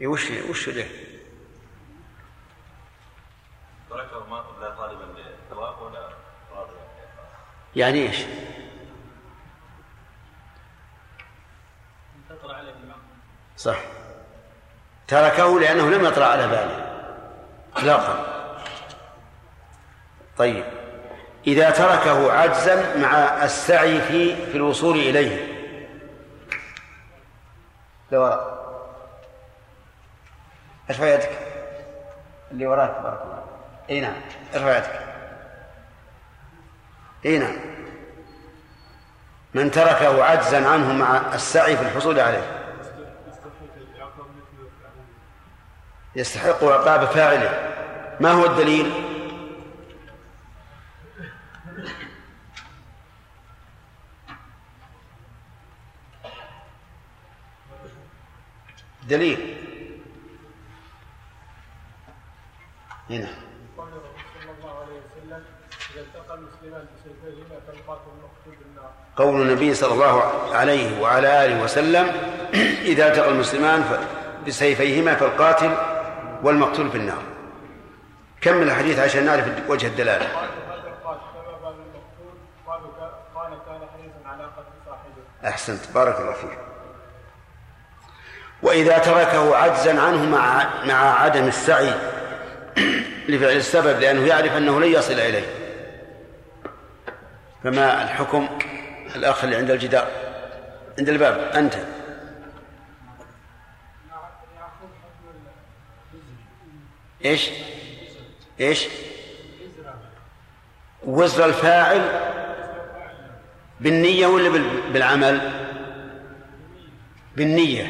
إيه، وش وش له؟ تركه ما لا طالبا للثواب ولا راضيا؟ يعني إيش؟ صح. تركه لأنه لم يطرأ على باله. إطلاقا. طيب. إذا تركه عجزا مع السعي في في الوصول إليه. لوراء ارفع يدك اللي وراك بارك الله إي نعم. ارفع يدك إي نعم. من تركه عجزا عنه مع السعي في الحصول عليه. يستحق عقاب فاعله. ما هو الدليل؟ دليل. هنا قول النبي صلى الله عليه وعلى آله وسلم إذا التقى المسلمان بسيفيهما فالقاتل والمقتول في النار. كمل الحديث عشان نعرف وجه الدلالة؟ أحسنت. بارك الله فيك. وإذا تركه عجزا عنه مع مع عدم السعي لفعل السبب لأنه يعرف أنه لن يصل إليه فما الحكم الأخ اللي عند الجدار عند الباب أنت إيش؟ إيش؟ وزر الفاعل بالنية ولا بالعمل؟ بالنية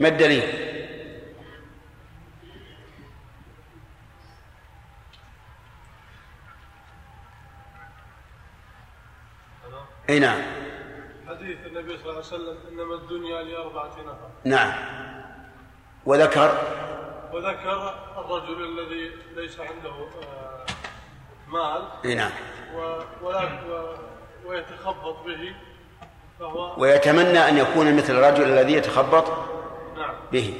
ما الدليل؟ أي نعم. حديث النبي صلى الله عليه وسلم إنما الدنيا لأربعة نفر. نعم. وذكر؟ وذكر الرجل الذي ليس عنده آه، مال. أي نعم. ولا ويتخبط به فهو ويتمنى أن يكون مثل الرجل الذي يتخبط نعم. به.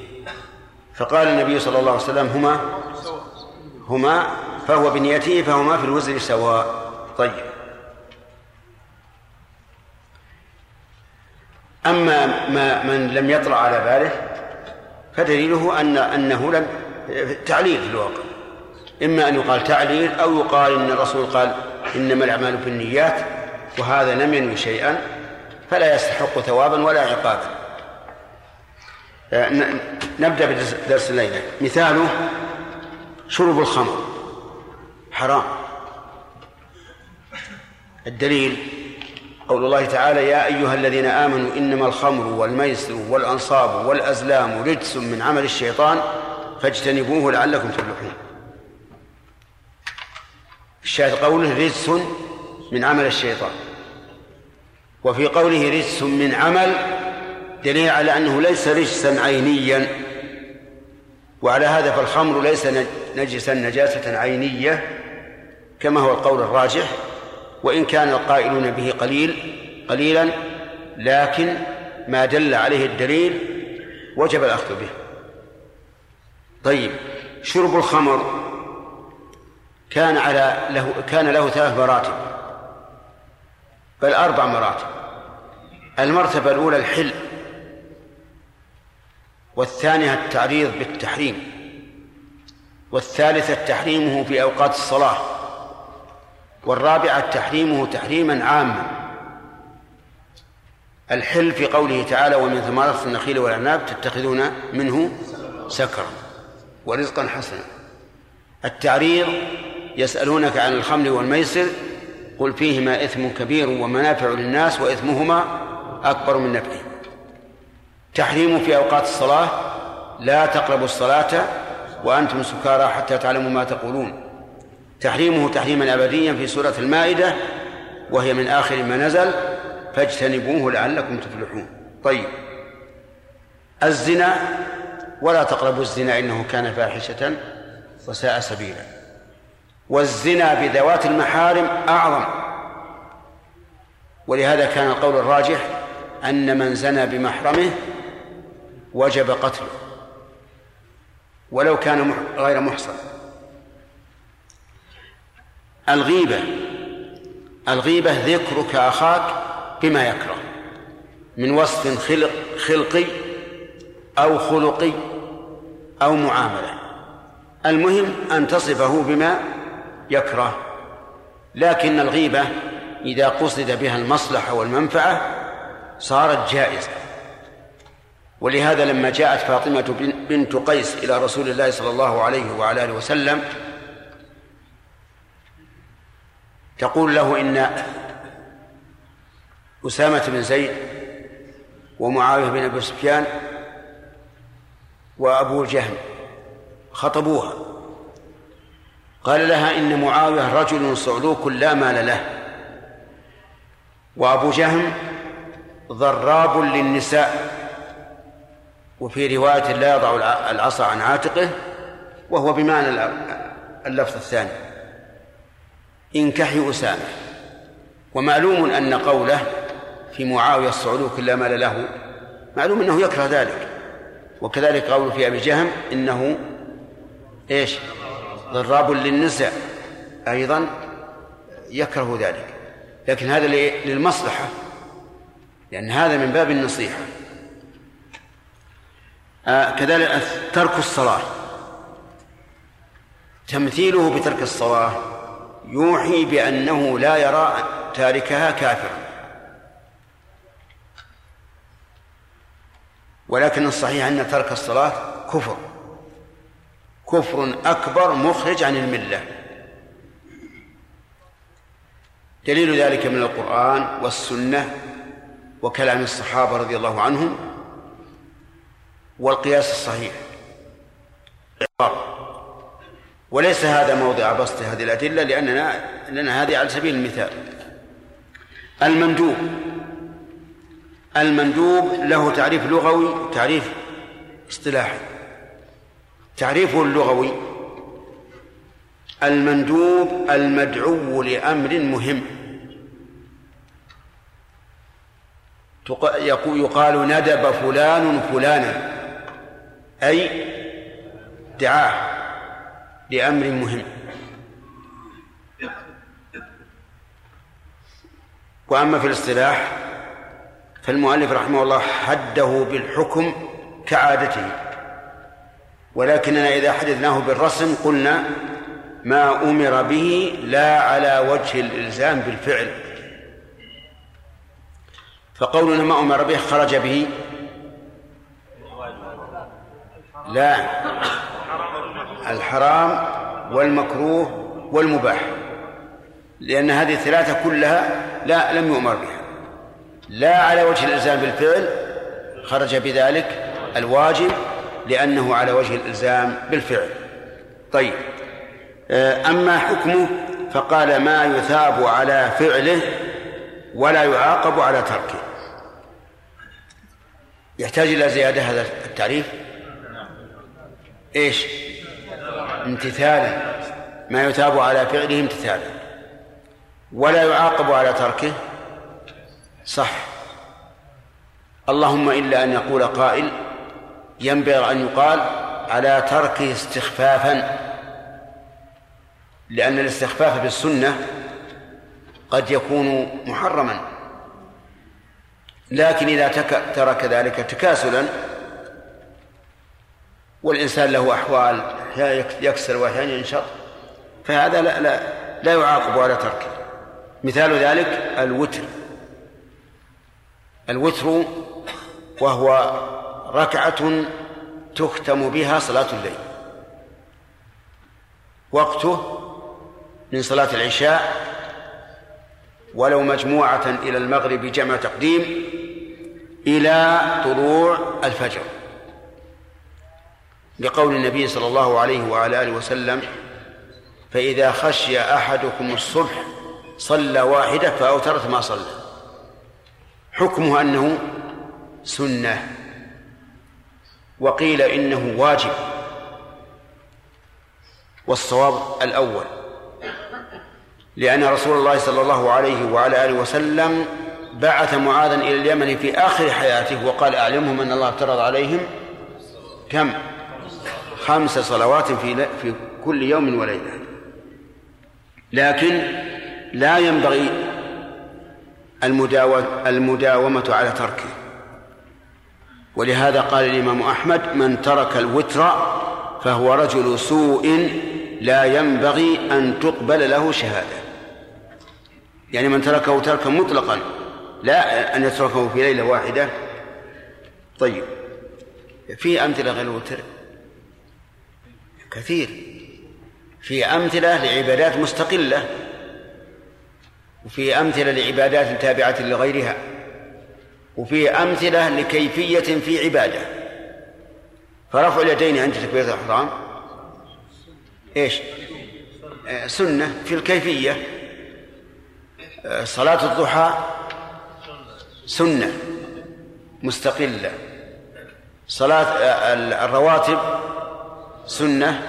فقال النبي صلى الله عليه وسلم هما هما فهو بنيته فهما في الوزر سواء. طيب. أما ما من لم يطرأ على باله فدليله أن أنه لم تعليل في الواقع. إما أن يقال تعليل أو يقال إن الرسول قال إنما الأعمال بالنيات وهذا لم ينوي شيئا فلا يستحق ثوابا ولا عقابا. آه، نبدأ بدرس الليلة. مثاله شرب الخمر. حرام. الدليل قول الله تعالى يا أيها الذين آمنوا إنما الخمر والميسر والأنصاب والأزلام رجس من عمل الشيطان فاجتنبوه لعلكم تفلحون. الشاهد قوله رجس من عمل الشيطان. وفي قوله رجس من عمل دليل على أنه ليس رجسا عينيا. وعلى هذا فالخمر ليس نجسا نجاسة عينية كما هو القول الراجح. وإن كان القائلون به قليل قليلا لكن ما دل عليه الدليل وجب الأخذ به. طيب شرب الخمر كان على له كان له ثلاث مراتب بل أربع مراتب. المرتبة الأولى الحل والثانية التعريض بالتحريم والثالثة تحريمه في أوقات الصلاة. والرابعة تحريمه تحريما عاما. الحل في قوله تعالى ومن ثمرات النخيل والأعناب تتخذون منه سكرا ورزقا حسنا. التعريض يسألونك عن الخمر والميسر قل فيهما إثم كبير ومنافع للناس وإثمهما أكبر من نفعه. تحريم في أوقات الصلاة لا تقربوا الصلاة وأنتم سكارى حتى تعلموا ما تقولون. تحريمه تحريما أبديا في سورة المائدة وهي من آخر ما نزل فاجتنبوه لعلكم تفلحون. طيب. الزنا ولا تقربوا الزنا إنه كان فاحشة وساء سبيلا. والزنا بذوات المحارم أعظم. ولهذا كان القول الراجح أن من زنى بمحرمه وجب قتله. ولو كان غير محصن. الغيبة. الغيبة ذكرك أخاك بما يكره. من وصف خلق خلقي أو خلقي أو معاملة. المهم أن تصفه بما يكره. لكن الغيبة إذا قصد بها المصلحة والمنفعة صارت جائزة. ولهذا لما جاءت فاطمة بنت قيس إلى رسول الله صلى الله عليه وعلى آله وسلم تقول له إن أسامة بن زيد ومعاوية بن أبي سفيان وأبو جهم خطبوها. قال لها إن معاوية رجل صعلوك لا مال له. وأبو جهم ضراب للنساء. وفي رواية لا يضع العصا عن عاتقه وهو بمعنى اللفظ الثاني. انكحي أسامة. ومعلوم أن قوله في معاوية الصعلوك لا مال له معلوم أنه يكره ذلك. وكذلك قوله في أبي جهم إنه إيش؟ ضراب للنساء. أيضا يكره ذلك. لكن هذا للمصلحة. لأن هذا من باب النصيحة. آه كذلك ترك الصلاة. تمثيله بترك الصلاة يوحي بأنه لا يرى تاركها كافرا. ولكن الصحيح أن ترك الصلاة كفر. كفر أكبر مخرج عن الملة. دليل ذلك من القرآن والسنة وكلام الصحابة رضي الله عنهم والقياس الصحيح. وليس هذا موضع بسط هذه الأدلة لأننا لأن هذه على سبيل المثال. المندوب. المندوب له تعريف لغوي تعريف اصطلاحي. تعريفه اللغوي المندوب المدعو لأمر مهم. يقال ندب فلان فلانا أي دعاه. لأمر مهم. وأما في الاصطلاح فالمؤلف رحمه الله حده بالحكم كعادته. ولكننا إذا حدثناه بالرسم قلنا ما أمر به لا على وجه الإلزام بالفعل. فقولنا ما أمر به خرج به. لا. الحرام والمكروه والمباح لأن هذه الثلاثة كلها لا لم يؤمر بها. لا على وجه الإلزام بالفعل خرج بذلك الواجب لأنه على وجه الإلزام بالفعل. طيب آه، أما حكمه فقال ما يثاب على فعله ولا يعاقب على تركه. يحتاج إلى زيادة هذا التعريف؟ إيش؟ امتثالا ما يثاب على فعله امتثالا ولا يعاقب على تركه صح. اللهم إلا أن يقول قائل ينبغي أن يقال على تركه استخفافا لأن الاستخفاف بالسنة قد يكون محرما. لكن إذا ترك ذلك تكاسلا والإنسان له أحوال يكسر وأحيانا ينشط. فهذا لا, لا, لا يعاقب على تركه مثال ذلك الوتر. الوتر وهو ركعة تختم بها صلاة الليل. وقته من صلاة العشاء ولو مجموعة إلى المغرب جمع تقديم إلى طلوع الفجر. لقول النبي صلى الله عليه وعلى آله وسلم فإذا خشي أحدكم الصبح صلى واحدة فاوترت ما صلى. حكمه أنه سنة. وقيل إنه واجب. والصواب الأول. لأن رسول الله صلى الله عليه وعلى آله وسلم بعث معاذا إلى اليمن في آخر حياته وقال أعلمهم أن الله افترض عليهم كم؟ خمس صلوات في في كل يوم وليلة. لكن لا ينبغي المداومة على تركه. ولهذا قال الإمام أحمد من ترك الوتر فهو رجل سوء لا ينبغي أن تقبل له شهادة. يعني من تركه تركا مطلقا لا أن يتركه في ليلة واحدة. طيب في أمثلة غير الوتر؟ كثير. في أمثلة لعبادات مستقلة وفي أمثلة لعبادات تابعة لغيرها وفي أمثلة لكيفية في عبادة. فرفع اليدين عند تكبيرة الإحرام؟ آه، سنة في الكيفية. صلاة الضحى سنة مستقلة. صلاة الرواتب سنة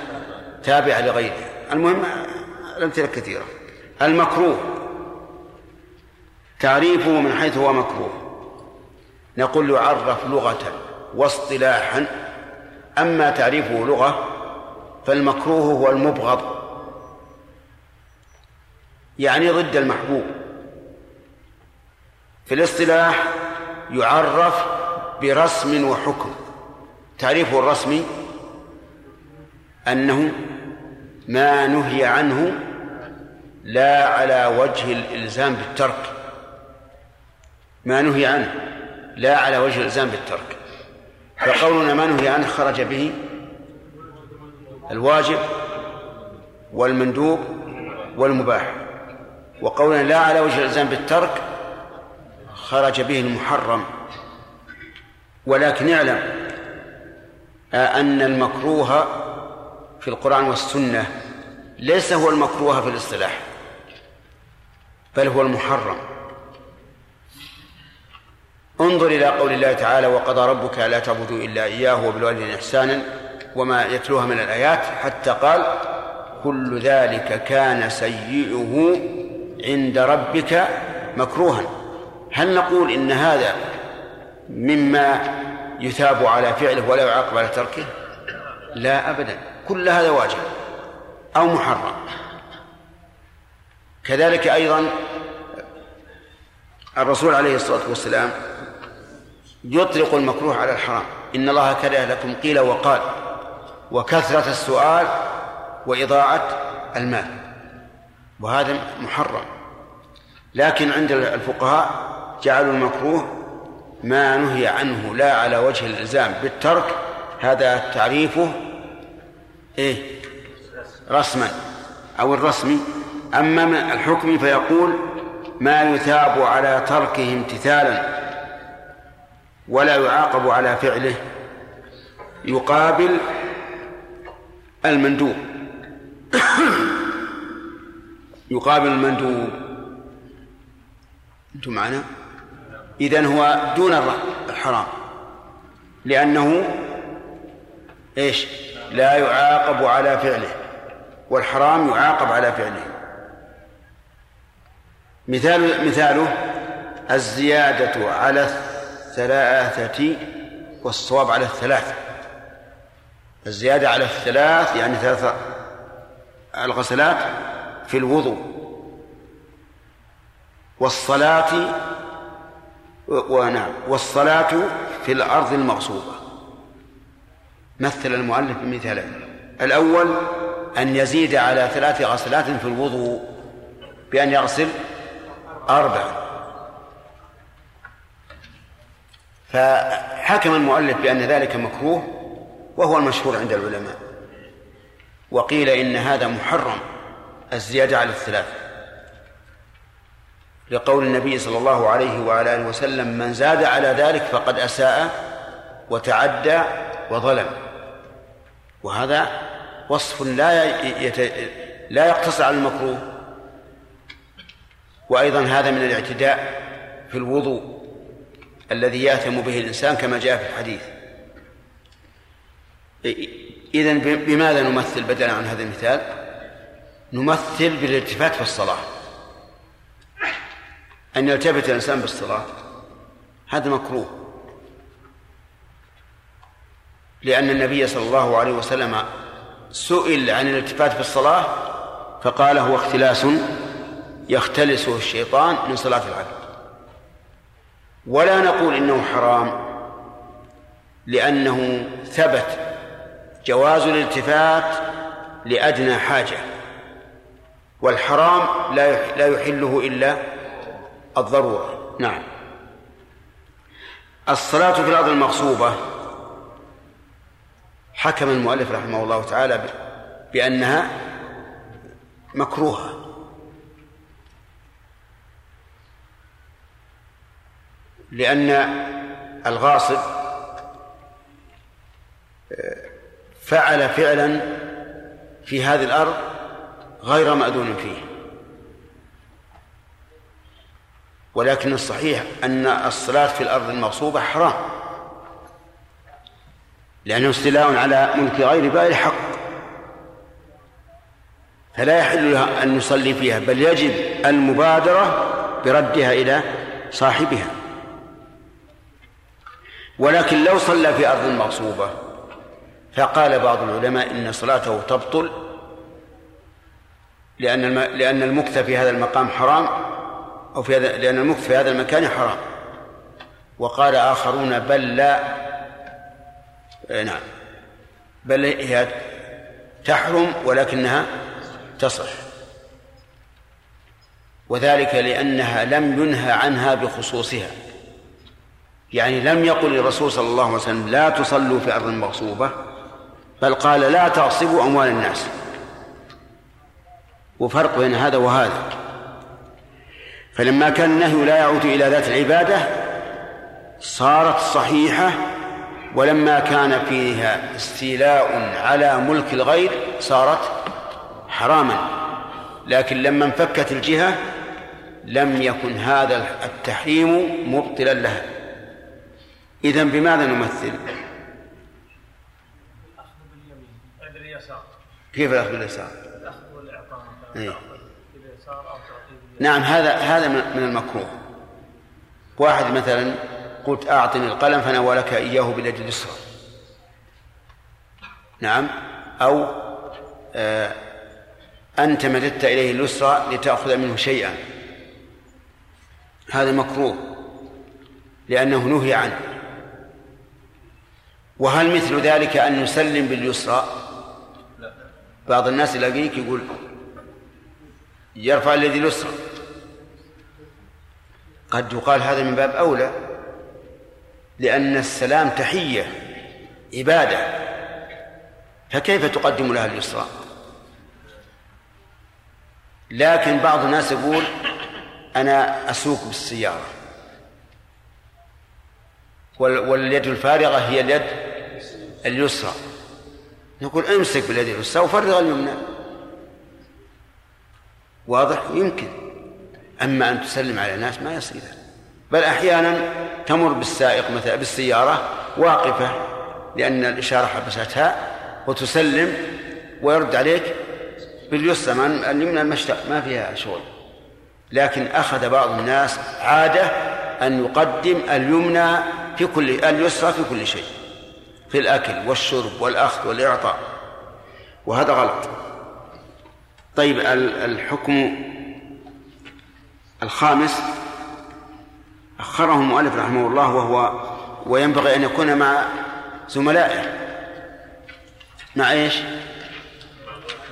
تابعة لغيرها المهم الأمثلة كثيرة. المكروه. تعريفه من حيث هو مكروه. نقول يعرف لغة واصطلاحا. أما تعريفه لغة فالمكروه هو المبغض. يعني ضد المحبوب. في الاصطلاح يعرف برسم وحكم. تعريفه الرسمي أنه ما نهي عنه لا على وجه الإلزام بالترك. ما نهي عنه لا على وجه الإلزام بالترك. فقولنا ما نهي عنه خرج به الواجب والمندوب والمباح. وقولنا لا على وجه الإلزام بالترك خرج به المحرم. ولكن اعلم أن المكروه في القرآن والسنة ليس هو المكروه في الاصطلاح بل هو المحرم. انظر إلى قول الله تعالى وقضى ربك لا تعبدوا إلا إياه وبالوالدين إحسانا وما يتلوها من الآيات حتى قال كل ذلك كان سيئه عند ربك مكروها. هل نقول إن هذا مما يثاب على فعله ولا يعاقب على تركه؟ لا أبدا. كل هذا واجب أو محرم. كذلك أيضا الرسول عليه الصلاة والسلام يطلق المكروه على الحرام. إن الله كره لكم قيل وقال وكثرة السؤال وإضاعة المال. وهذا محرم. لكن عند الفقهاء جعلوا المكروه ما نهي عنه لا على وجه الإلزام بالترك هذا تعريفه إيه؟ رسما. أو الرسمي. أما الحكم فيقول ما يثاب على تركه امتثالا ولا يعاقب على فعله. يقابل المندوب. يقابل المندوب. أنتم معنا؟ إذن هو دون الحرام. لأنه إيش؟ لا يعاقب على فعله والحرام يعاقب على فعله. مثال مثاله الزيادة على الثلاثة والصواب على الثلاث. الزيادة على الثلاث يعني ثلاث الغسلات في الوضوء والصلاة ونعم والصلاة في الأرض المغصوبة. مثل المؤلف بمثالين الأول أن يزيد على ثلاث غسلات في الوضوء بأن يغسل أربعا فحكم المؤلف بأن ذلك مكروه وهو المشهور عند العلماء. وقيل إن هذا محرم الزيادة على الثلاث. لقول النبي صلى الله عليه وعلى آله وسلم من زاد على ذلك فقد أساء وتعدى وظلم. وهذا وصف لا يت... لا يقتصر على المكروه. وأيضا هذا من الاعتداء في الوضوء الذي يأثم به الإنسان كما جاء في الحديث. إذن بماذا نمثل بدلا عن هذا المثال؟ نمثل بالالتفات في الصلاة. أن يلتفت الإنسان بالصلاة هذا مكروه. لأن النبي صلى الله عليه وسلم سئل عن الالتفات في الصلاة فقال هو اختلاس يختلسه الشيطان من صلاة العبد. ولا نقول إنه حرام لأنه ثبت جواز الالتفات لأدنى حاجة والحرام لا لا يحله إلا الضرورة. نعم. الصلاة في الأرض المغصوبة حكم المؤلف رحمه الله تعالى بأنها مكروهة. لأن الغاصب فعل فعلا في هذه الأرض غير مأذون فيه. ولكن الصحيح أن الصلاة في الأرض المغصوبة حرام. لأنه استيلاء على ملك غير بغير حق فلا يحل لها أن يصلي فيها بل يجب المبادرة بردها إلى صاحبها ولكن لو صلى في أرض مغصوبة فقال بعض العلماء إن صلاته تبطل لأن. لأن المكث في هذا المقام حرام أو في هذا لأن المكث في هذا المكان حرام وقال آخرون بل لا نعم. بل هي تحرم ولكنها تصح. وذلك لأنها لم ينهى عنها بخصوصها. يعني لم يقل الرسول صلى الله عليه وسلم لا تصلوا في أرض مغصوبة بل قال لا تعصبوا أموال الناس. وفرق بين هذا وهذا. فلما كان النهي لا يعود إلى ذات العبادة صارت صحيحة ولما كان فيها استيلاء على ملك الغير صارت حراما لكن لما انفكت الجهة لم يكن هذا التحريم مبطلا لها إذن بماذا نمثل؟ كيف الأخذ باليسار؟ الأخذ والإعطاء؟ نعم هذا هذا من المكروه واحد مثلا قلت أعطني القلم فناولك إياه باليد اليسرى. نعم. أو آه أنت مددت إليه اليسرى لتأخذ منه شيئا. هذا مكروه لأنه نهي عنه. وهل مثل ذلك أن نسلم باليسرى؟ بعض الناس يلاقيك يقول يرفع الذي اليسرى. قد يقال هذا من باب أولى. لأن السلام تحية عبادة فكيف تقدم لها اليسرى لكن بعض الناس يقول أنا أسوق بالسيارة. واليد الفارغة هي اليد اليسرى. نقول امسك باليد اليسرى وفرغ اليمنى. واضح؟ يمكن. أما أن تسلم على الناس ما يصير. بل أحيانا تمر بالسائق مثلا بالسيارة واقفة لأن الإشارة حبستها وتسلم ويرد عليك باليسرى ما اليمنى ما فيها شغل. لكن أخذ بعض الناس عادة أن يقدم اليمنى في كل اليسرى في كل شيء في الأكل والشرب والأخذ والإعطاء. وهذا غلط. طيب الحكم الخامس أخره المؤلف رحمه الله وهو وينبغي أن يكون مع زملائه مع إيش؟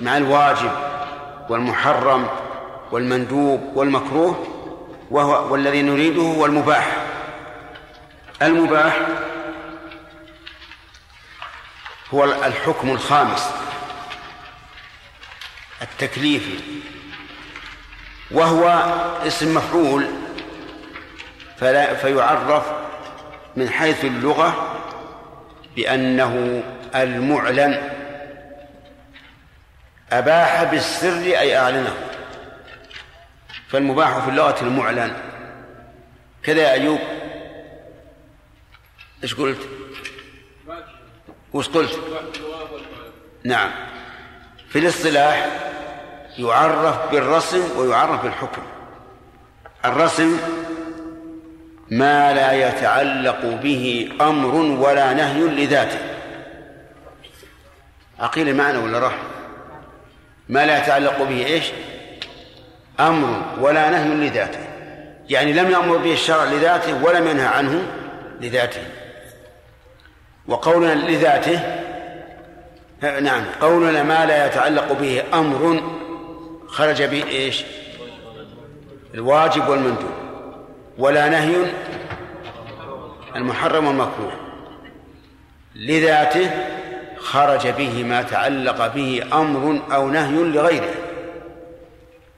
مع الواجب والمحرم والمندوب والمكروه وهو والذي نريده هو المباح المباح هو الحكم الخامس التكليفي وهو اسم مفعول فلا فيعرف من حيث اللغة بأنه المعلن أباح بالسر أي أعلنه. فالمباح في اللغة المعلن. كذا يا أيوب. إيش قلت؟ وش قلت؟ نعم. في الاصطلاح يعرف بالرسم ويعرف بالحكم. الرسم ما لا يتعلق به أمر ولا نهي لذاته. عقيل معنى ولا راح؟ ما لا يتعلق به إيش؟ أمر ولا نهي لذاته. يعني لم يأمر به الشرع لذاته ولم ينهى عنه لذاته. وقولنا لذاته نعم قولنا ما لا يتعلق به أمر خرج به إيش الواجب والمندوب. ولا نهي المحرم والمكروه. لذاته خرج به ما تعلق به أمر أو نهي لغيره.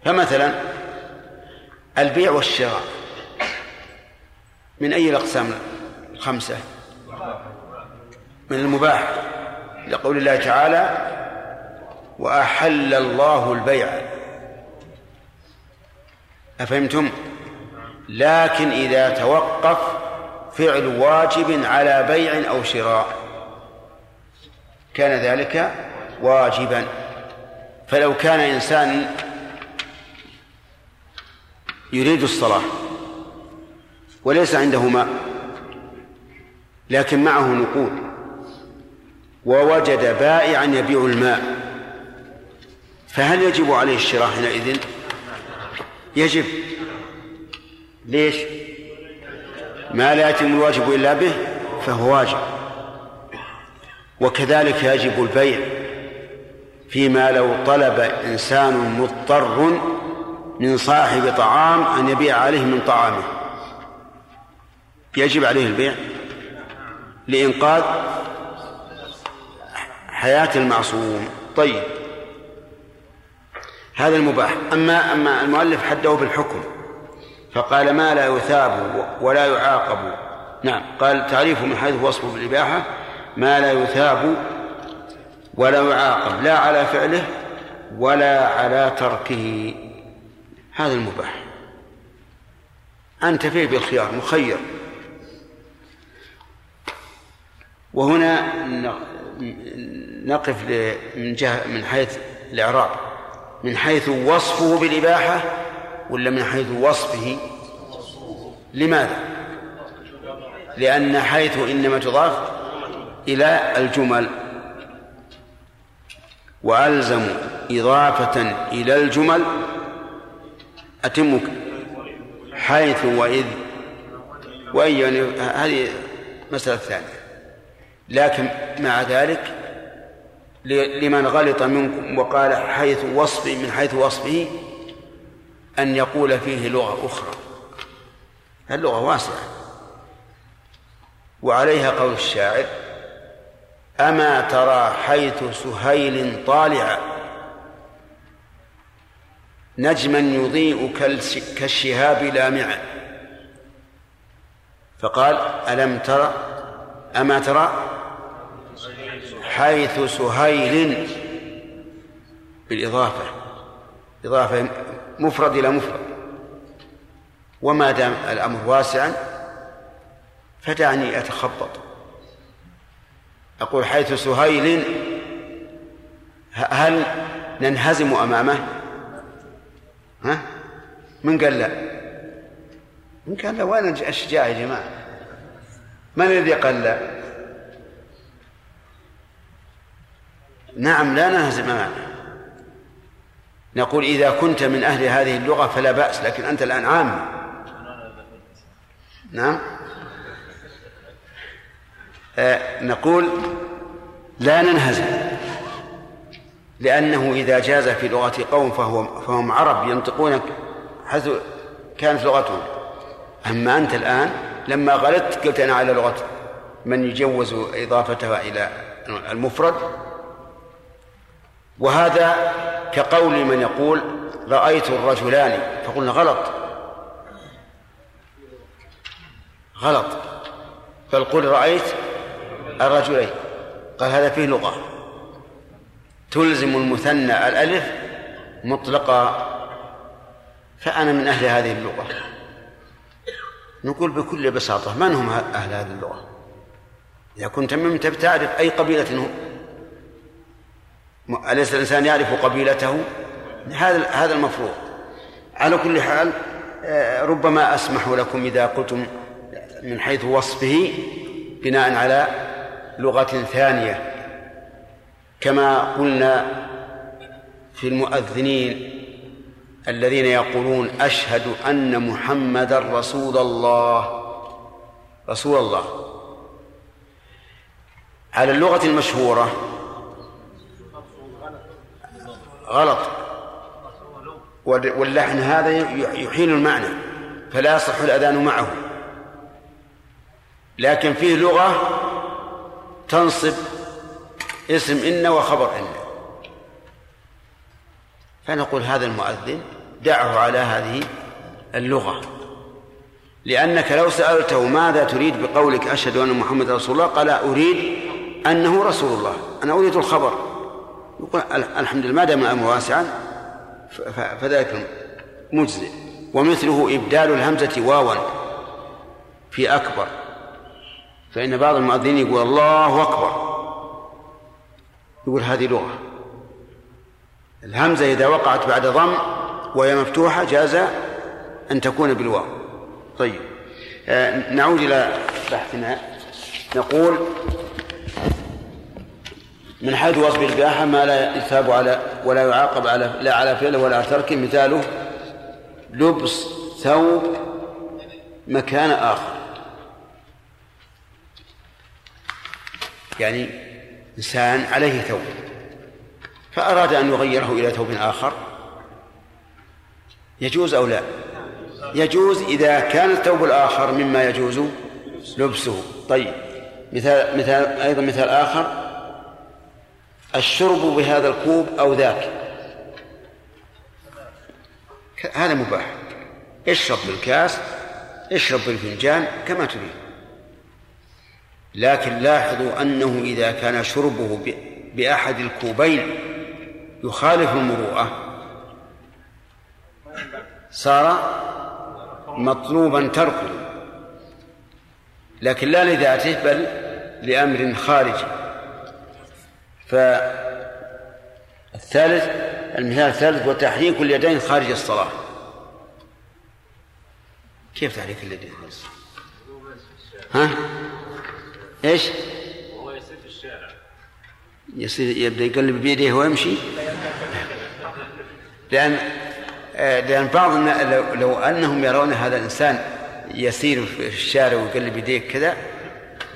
فمثلا البيع والشراء. من أي الأقسام الخمسة؟ من المباح لقول الله تعالى وأحل الله البيع. أفهمتم؟ لكن إذا توقف فعل واجب على بيع أو شراء. كان ذلك واجبا. فلو كان إنسان يريد الصلاة وليس عنده ماء لكن معه نقود ووجد بائعا يبيع الماء فهل يجب عليه الشراء حينئذ؟ يجب. ليش؟ ما لا يتم الواجب إلا به فهو واجب. وكذلك يجب البيع فيما لو طلب إنسان مضطر من صاحب طعام أن يبيع عليه من طعامه. يجب عليه البيع لإنقاذ حياة المعصوم. طيب هذا المباح. أما أما المؤلف حده بالحكم. فقال ما لا يثاب ولا يعاقب. نعم. قال تعريفه من حيث وصفه بالإباحة ما لا يثاب ولا يعاقب لا على فعله ولا على تركه. هذا المباح. أنت فيه بالخيار مخير. وهنا نقف من جهة من حيث الإعراب من حيث وصفه بالإباحة ولا من حيث وصفه؟ لماذا؟ لأن حيث إنما تضاف إلى الجمل. وألزم إضافة إلى الجمل. أتم حيث وإذ. وأي يعني هذه مسألة ثانية. لكن مع ذلك لمن غلط منكم وقال حيث وصفه من حيث وصفه أن يقول فيه لغة أخرى. اللغة واسعة. وعليها قول الشاعر أما ترى حيث سهيل طالعا نجما يضيء كالشهاب لامعا فقال ألم ترى؟ أما ترى؟ حيث سهيل. بالإضافة إضافة مفرد إلى مفرد. وما دام الأمر واسعا فدعني أتخبط. أقول حيث سهيل هل ننهزم أمامه؟ ها؟ من قال لا؟ من قال لا وين الشجاع يا جماعة. من الذي قال لا؟ نعم لا ننهزم أمامه. نقول إذا كنت من أهل هذه اللغة فلا بأس لكن أنت الآن عام. نعم. آه نقول لا ننهزم لأنه إذا جاز في لغة قوم فهو فهم عرب ينطقون حيث كانت لغتهم. أما أنت الآن لما غلطت قلت أنا على لغة من يجوز إضافتها إلى المفرد. وهذا كقول من يقول رأيت الرجلان فقلنا غلط. غلط. بل قل رأيت الرجلين. قال هذا فيه لغة. تلزم المثنى الألف مطلقا. فأنا من أهل هذه اللغة. نقول بكل بساطة من هم أهل هذه اللغة؟ إذا كنت ممن تعرف أي قبيلة أليس الإنسان يعرف قبيلته؟ هذا هذا المفروض. على كل حال آه، ربما أسمح لكم إذا قلتم من حيث وصفه بناء على لغة ثانية. كما قلنا في المؤذنين الذين يقولون أشهد أن محمدا رسول الله. رسول الله. على اللغة المشهورة غلط. واللحن هذا يحيل المعنى فلا يصح الأذان معه. لكن فيه لغة تنصب اسم إن وخبر إن. فنقول هذا المؤذن دعه على هذه اللغة. لأنك لو سألته ماذا تريد بقولك أشهد أن محمد رسول الله قال أريد أنه رسول الله أنا أريد الخبر. يقول الحمد لله ما دام الأمر واسعا فذلك مجزئ ومثله إبدال الهمزة واوا في أكبر. فإن بعض المؤذنين يقول الله أكبر. يقول هذه لغة. الهمزة إذا وقعت بعد ضم وهي مفتوحة جاز أن تكون بالواو. طيب. آه نعود إلى بحثنا. نقول من حيث وصف الإباحة ما لا يثاب على ولا يعاقب على لا على فعله ولا على تركه مثاله لبس ثوب مكان آخر. يعني إنسان عليه ثوب فأراد أن يغيره إلى ثوب آخر. يجوز أو لا؟ يجوز إذا كان الثوب الآخر مما يجوز لبسه. طيب مثال مثال أيضا مثال آخر. الشرب بهذا الكوب أو ذاك. هذا مباح. اشرب بالكاس اشرب بالفنجان كما تريد. لكن لاحظوا أنه إذا كان شربه بأحد الكوبين يخالف المروءة. صار مطلوبا تركه. لكن لا لذاته بل لأمر خارجي. فالثالث المثال الثالث وتحريك اليدين خارج الصلاة. كيف تحريك اليدين ها؟ إيش؟ وهو يسير في الشارع. يصير يبدأ يقلب بيده ويمشي؟ لأن آه، لأن بعض لو, لو أنهم يرون هذا الإنسان يسير في الشارع ويقلب يديه كذا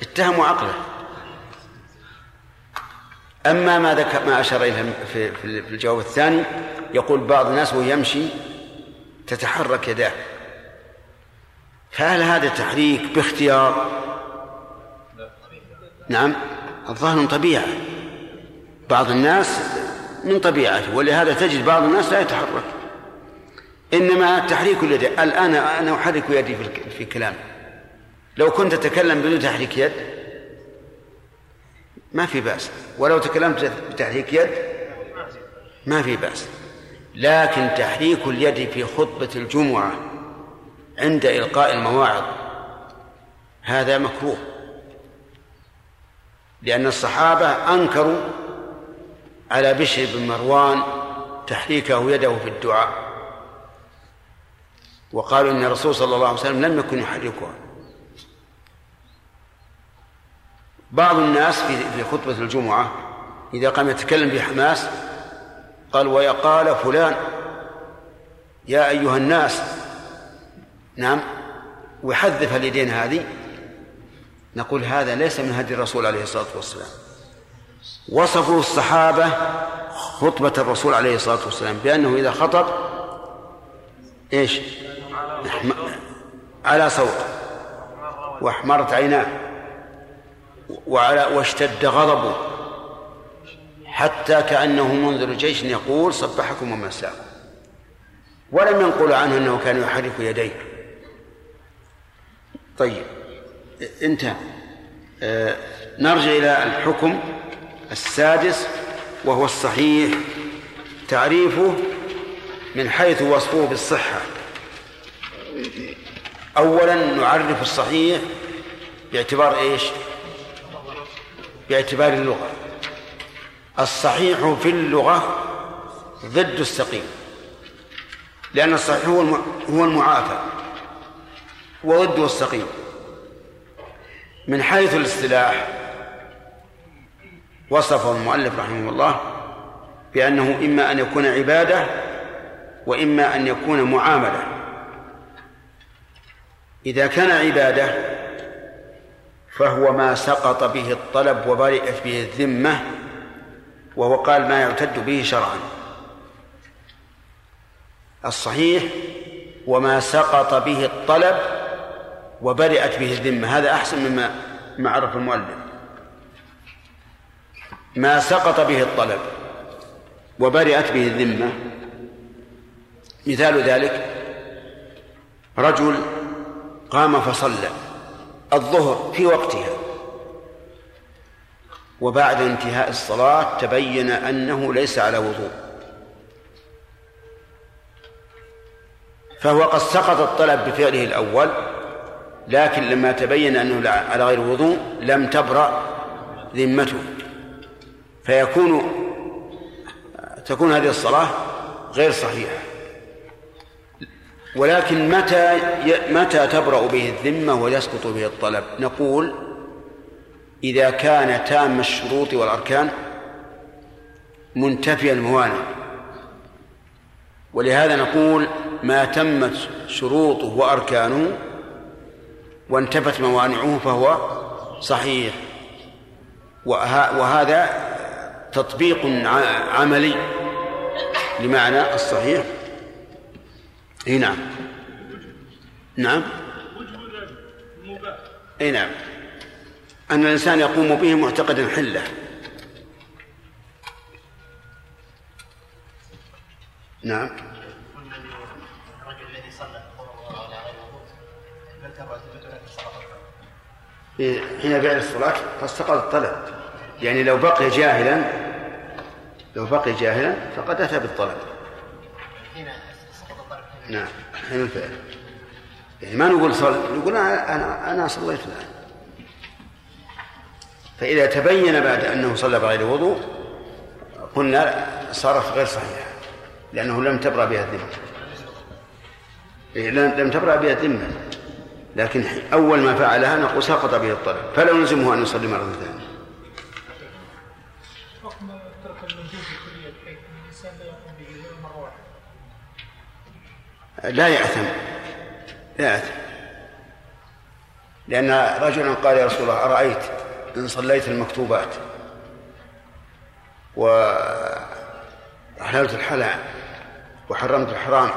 اتهموا عقله. أما ما ذكر ما أشار إليه في في الجواب الثاني يقول بعض الناس وهو يمشي تتحرك يداه. فهل هذا تحريك باختيار؟ نعم الظاهر من طبيعة. بعض الناس من طبيعته ولهذا تجد بعض الناس لا يتحرك. إنما تحريك اليد. الآن أنا أحرك يدي في كلامي لو كنت أتكلم بدون تحريك يد ما في بأس. ولو تكلمت بتحريك يد ما في بأس. لكن تحريك اليد في خطبة الجمعة عند إلقاء المواعظ هذا مكروه. لأن الصحابة أنكروا على بشر بن مروان تحريكه يده في الدعاء. وقالوا إن الرسول صلى الله عليه وسلم لم يكن يحركها. بعض الناس في في خطبة الجمعة إذا قام يتكلم بحماس قال ويقال فلان يا أيها الناس نعم ويحذف اليدين هذه نقول هذا ليس من هدي الرسول عليه الصلاة والسلام وصفوا الصحابة خطبة الرسول عليه الصلاة والسلام بأنه إذا خطب إيش؟ على صوت. واحمرت عيناه. وعلى واشتد غضبه. حتى كأنه منذر جيش يقول صبحكم ومساكم ولم ينقل عنه أنه كان يحرك يديه. طيب انتهى آه نرجع إلى الحكم السادس وهو الصحيح. تعريفه من حيث وصفه بالصحة. أولا نعرف الصحيح باعتبار إيش؟ باعتبار اللغة. الصحيح في اللغة ضد السقيم. لأن الصحيح هو هو المعافى وضده السقيم. من حيث الاصطلاح وصفه المؤلف رحمه الله بأنه إما أن يكون عبادة وإما أن يكون معاملة. إذا كان عبادة فهو ما سقط به الطلب وبرئت به الذمة وهو قال ما يعتد به شرعا. الصحيح وما سقط به الطلب وبرئت به الذمة. هذا أحسن مما ما عرف المؤلف. ما سقط به الطلب وبرئت به الذمة. مثال ذلك رجل قام فصلى. الظهر في وقتها. وبعد انتهاء الصلاة تبين أنه ليس على وضوء. فهو قد سقط الطلب بفعله الأول لكن لما تبين أنه على غير وضوء لم تبرأ ذمته. فيكون تكون هذه الصلاة غير صحيحة. ولكن متى متى تبرأ به الذمة ويسقط به الطلب؟ نقول إذا كان تام الشروط والأركان منتفي الموانع. ولهذا نقول ما تمت شروطه وأركانه وانتفت موانعه فهو صحيح. وهذا تطبيق عملي لمعنى الصحيح. إي نعم. نعم. إي نعم. أن الإنسان يقوم به معتقدا حلة. نعم. حين فعل الصلاة فاستقل الطلب. يعني لو بقي جاهلا لو بقي جاهلا فقد أتى بالطلب. نعم. حين الفعل يعني ما نقول صل نقول أنا أنا, صليت الآن. فإذا تبين بعد أنه صلى بغير وضوء قلنا صارت غير صحيحة لأنه لم تبرأ بها الذمة. إيه، لم تبرأ بها الذمة. لكن أول ما فعلها نقول سقط به الطلب. فلا نلزمه أن يصلي مرة ثانية. لا يأثم. لا يأثم. لأن رجلا قال يا رسول الله أرأيت إن صليت المكتوبات؟ وأحللت الحلال وحرمت الحرام.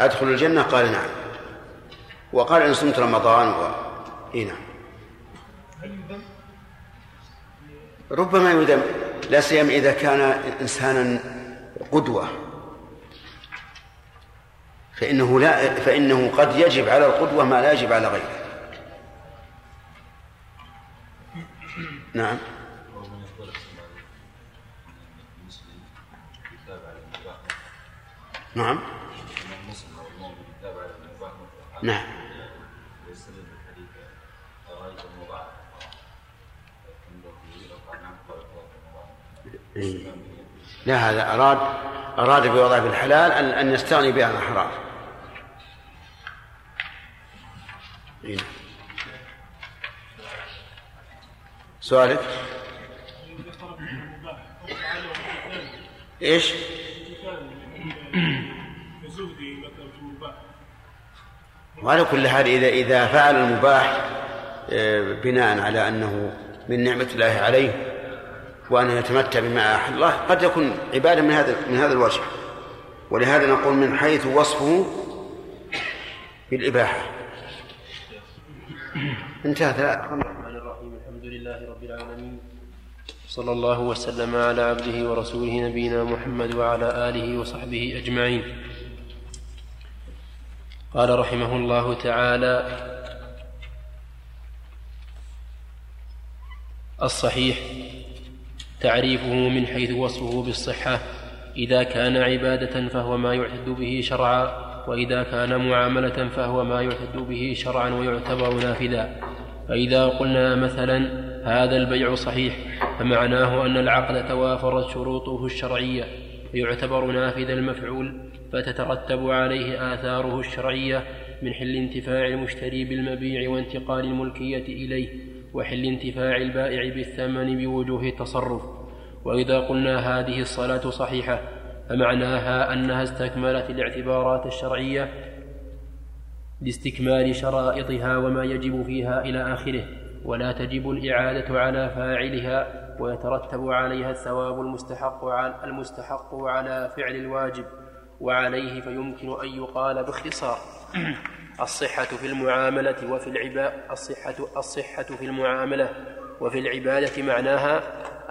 أدخل الجنة؟ قال نعم. وقال إن صمت رمضان و... إيه نعم. ربما يذم لا سيما إذا كان إنسانا قدوة. فإنه لا فإنه قد يجب على القدوة ما لا يجب على غيره نعم نعم نعم إيه. لا هذا أراد أراد بوضع الحلال أن أن يستغني بها عن الحرام. إيه. سؤالك؟ إيش؟ وعلى كل حال إذا إذا فعل المباح آه، بناء على أنه من نعمة الله عليه وأن يتمتع بما أحل الله قد يكون عبادة من هذا من هذا الوجه ولهذا نقول من حيث وصفه بالإباحة انتهى الرحمن الرحيم. الحمد لله رب العالمين. صلى الله وسلم على عبده ورسوله نبينا محمد وعلى آله وصحبه أجمعين. قال رحمه الله تعالى الصحيح تعريفه من حيث وصفه بالصحة إذا كان عبادة فهو ما يعتد به شرعا وإذا كان معاملة فهو ما يعتد به شرعا ويعتبر نافذا. فإذا قلنا مثلا هذا البيع صحيح فمعناه أن العقد توافرت شروطه الشرعية فيعتبر نافذ المفعول فتترتب عليه آثاره الشرعية من حل انتفاع المشتري بالمبيع وانتقال الملكية إليه وحل انتفاع البائع بالثمن بوجوه التصرف. وإذا قلنا هذه الصلاة صحيحة فمعناها أنها استكملت الاعتبارات الشرعية لاستكمال شرائطها وما يجب فيها إلى آخره ولا تجب الإعادة على فاعلها ويترتب عليها الثواب المستحق على, المستحق على فعل الواجب وعليه فيمكن أن يقال باختصار. الصحة في المعاملة وفي العبادة الصحة الصحة في المعاملة وفي العبادة معناها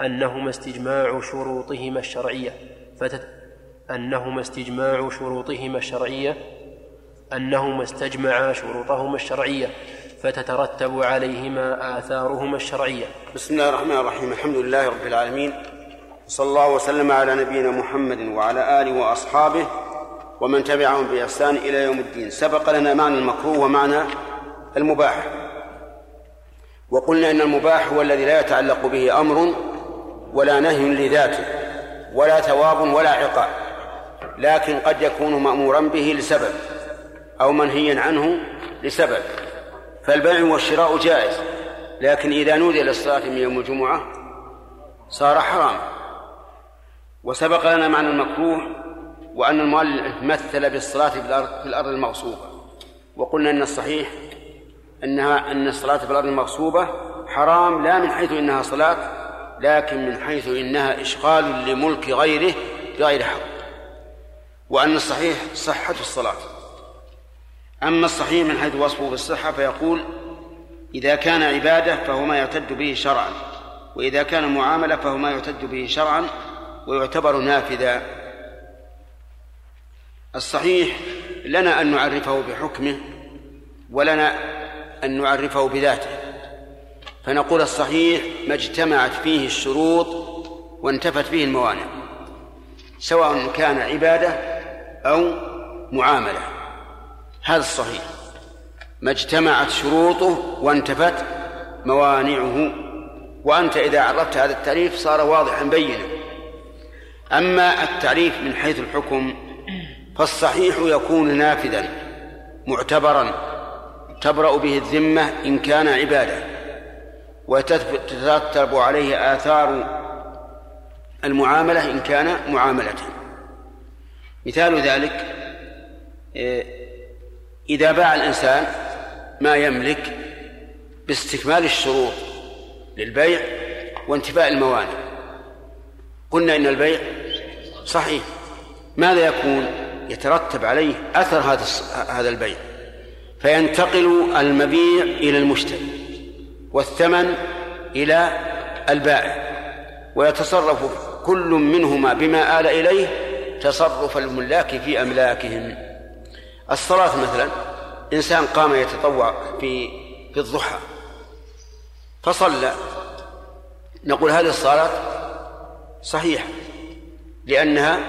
أنهما استجماع شروطهما الشرعية أنهما استجماع شروطهما الشرعية أنهما استجمعا شروطهما الشرعية فتترتب عليهما آثارهما الشرعية. بسم الله الرحمن الرحيم. الحمد لله رب العالمين. صلى الله وسلم على نبينا محمد وعلى آله وأصحابه ومن تبعهم بإحسان إلى يوم الدين. سبق لنا معنى المكروه ومعنى المباح. وقلنا إن المباح هو الذي لا يتعلق به أمر ولا نهي لذاته ولا ثواب ولا عقاب. لكن قد يكون مأمورا به لسبب أو منهيا عنه لسبب. فالبيع والشراء جائز لكن إذا نودي للصلاة من يوم الجمعة صار حرام. وسبق لنا معنى المكروه وأن المؤلف مثل بالصلاة في الأرض, في الأرض المغصوبة. وقلنا أن الصحيح أنها أن الصلاة في الأرض المغصوبة حرام لا من حيث إنها صلاة لكن من حيث إنها إشغال لملك غيره بغير حق. وأن الصحيح صحة الصلاة. أما الصحيح من حيث وصفه بالصحة فيقول إذا كان عبادة فهو ما يعتد به شرعا وإذا كان معاملة فهو ما يعتد به شرعا ويعتبر نافذا. الصحيح لنا أن نعرفه بحكمه ولنا أن نعرفه بذاته. فنقول الصحيح ما اجتمعت فيه الشروط وانتفت فيه الموانع سواء كان عبادة أو معاملة. هذا الصحيح. ما اجتمعت شروطه وانتفت موانعه وأنت إذا عرفت هذا التعريف صار واضحا بينا. أما التعريف من حيث الحكم فالصحيح يكون نافذا معتبرا تبرأ به الذمة إن كان عبادة. وتترتب عليه آثار المعاملة إن كان معاملة. مثال ذلك إيه، إذا باع الإنسان ما يملك باستكمال الشروط للبيع وانتفاء الموانع. قلنا إن البيع صحيح. ماذا يكون؟ يترتب عليه أثر هذا هذا البيع. فينتقل المبيع إلى المشتري والثمن إلى البائع ويتصرف كل منهما بما آل إليه تصرف الملاك في أملاكهم. الصلاة مثلا إنسان قام يتطوع في في الضحى فصلى. نقول هذه الصلاة صحيحة لأنها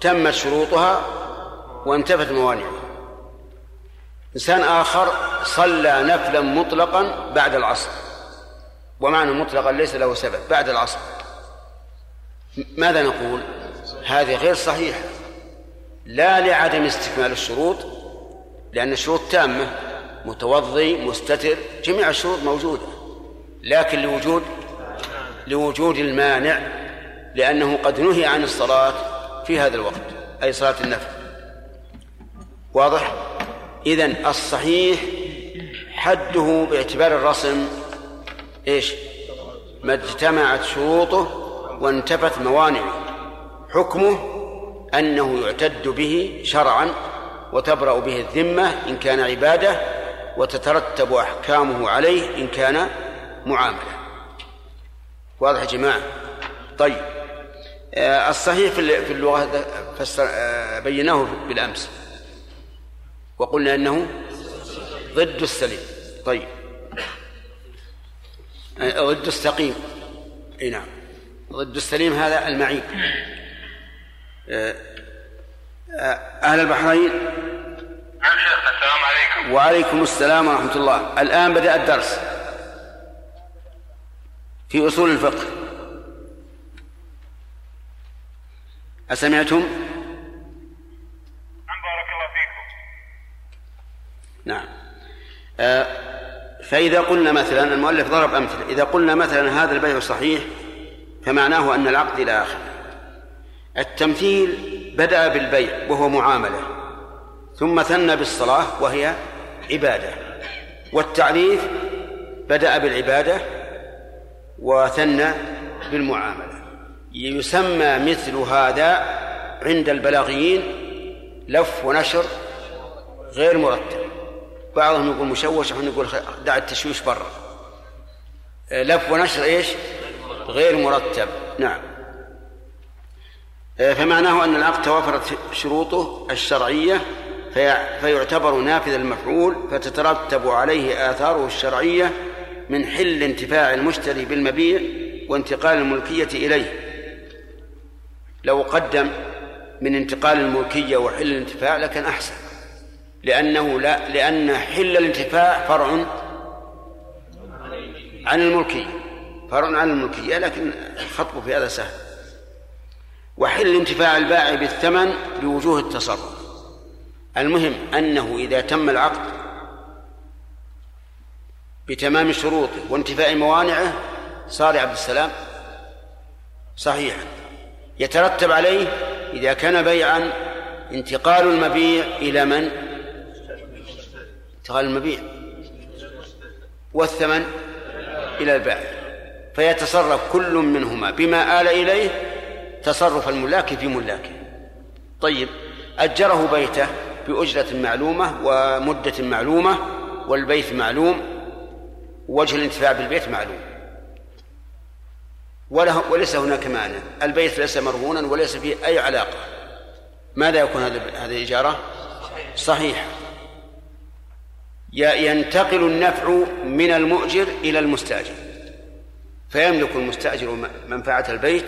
تمت شروطها وانتفت موانعها. إنسان آخر صلى نفلا مطلقا بعد العصر. ومعنى مطلقا ليس له سبب بعد العصر. ماذا نقول؟ هذه غير صحيحة. لا لعدم استكمال الشروط لأن الشروط تامة متوضي مستتر جميع الشروط موجودة. لكن لوجود لوجود المانع لأنه قد نهي عن الصلاة في هذا الوقت أي صلاة النفل. واضح؟ إذن الصحيح حده باعتبار الرسم إيش؟ ما اجتمعت شروطه وانتفت موانعه. حكمه أنه يعتد به شرعا وتبرأ به الذمة إن كان عبادة وتترتب أحكامه عليه إن كان معاملة. واضح يا جماعة؟ طيب. آه، الصحيح في اللغة آه، بيناه بالأمس. وقلنا أنه ضد السليم. طيب. آه، ضد السقيم. إي نعم. ضد السليم هذا المعيب أهل البحرين. نعم شيخنا السلام عليكم. وعليكم السلام ورحمة الله. الآن بدأ الدرس. في أصول الفقه. أسمعتم؟ نعم بارك الله فيكم. نعم. آه فإذا قلنا مثلا المؤلف ضرب أمثلة. إذا قلنا مثلا هذا البيع صحيح فمعناه أن العقد إلى آخره. التمثيل بدأ بالبيع وهو معاملة ثم ثنى بالصلاة وهي عبادة والتعريف بدأ بالعبادة وثنى بالمعاملة. يسمى مثل هذا عند البلاغيين لف ونشر غير مرتب. بعضهم يقول مشوش وحنا نقول دع التشويش برا. لف ونشر إيش؟ غير مرتب. نعم. فمعناه أن العقد توافرت شروطه الشرعية فيعتبر نافذ المفعول فتترتب عليه آثاره الشرعية من حل انتفاع المشتري بالمبيع وانتقال الملكية إليه. لو قدم من انتقال الملكية وحل الانتفاع لكان أحسن لأنه لا لأن حل الانتفاع فرع عن الملكية فرع عن الملكية لكن الخطب في هذا سهل. وحل انتفاع البائع بالثمن بوجوه التصرف. المهم أنه إذا تم العقد بتمام شروطه وانتفاء موانعه صار عبد السلام صحيحا. يترتب عليه إذا كان بيعا انتقال المبيع إلى من؟ انتقال المبيع. والثمن إلى البائع فيتصرف كل منهما بما آل إليه تصرف الملاك في ملاكه طيب أجره بيته بأجرة معلومة ومدة معلومة والبيت معلوم وجه الانتفاع بالبيت معلوم. وله وليس هناك مانع. البيت ليس مرهونا وليس فيه أي علاقة. ماذا يكون هذه الإجارة؟ صحيحة ينتقل النفع من المؤجر إلى المستأجر. فيملك المستأجر منفعة البيت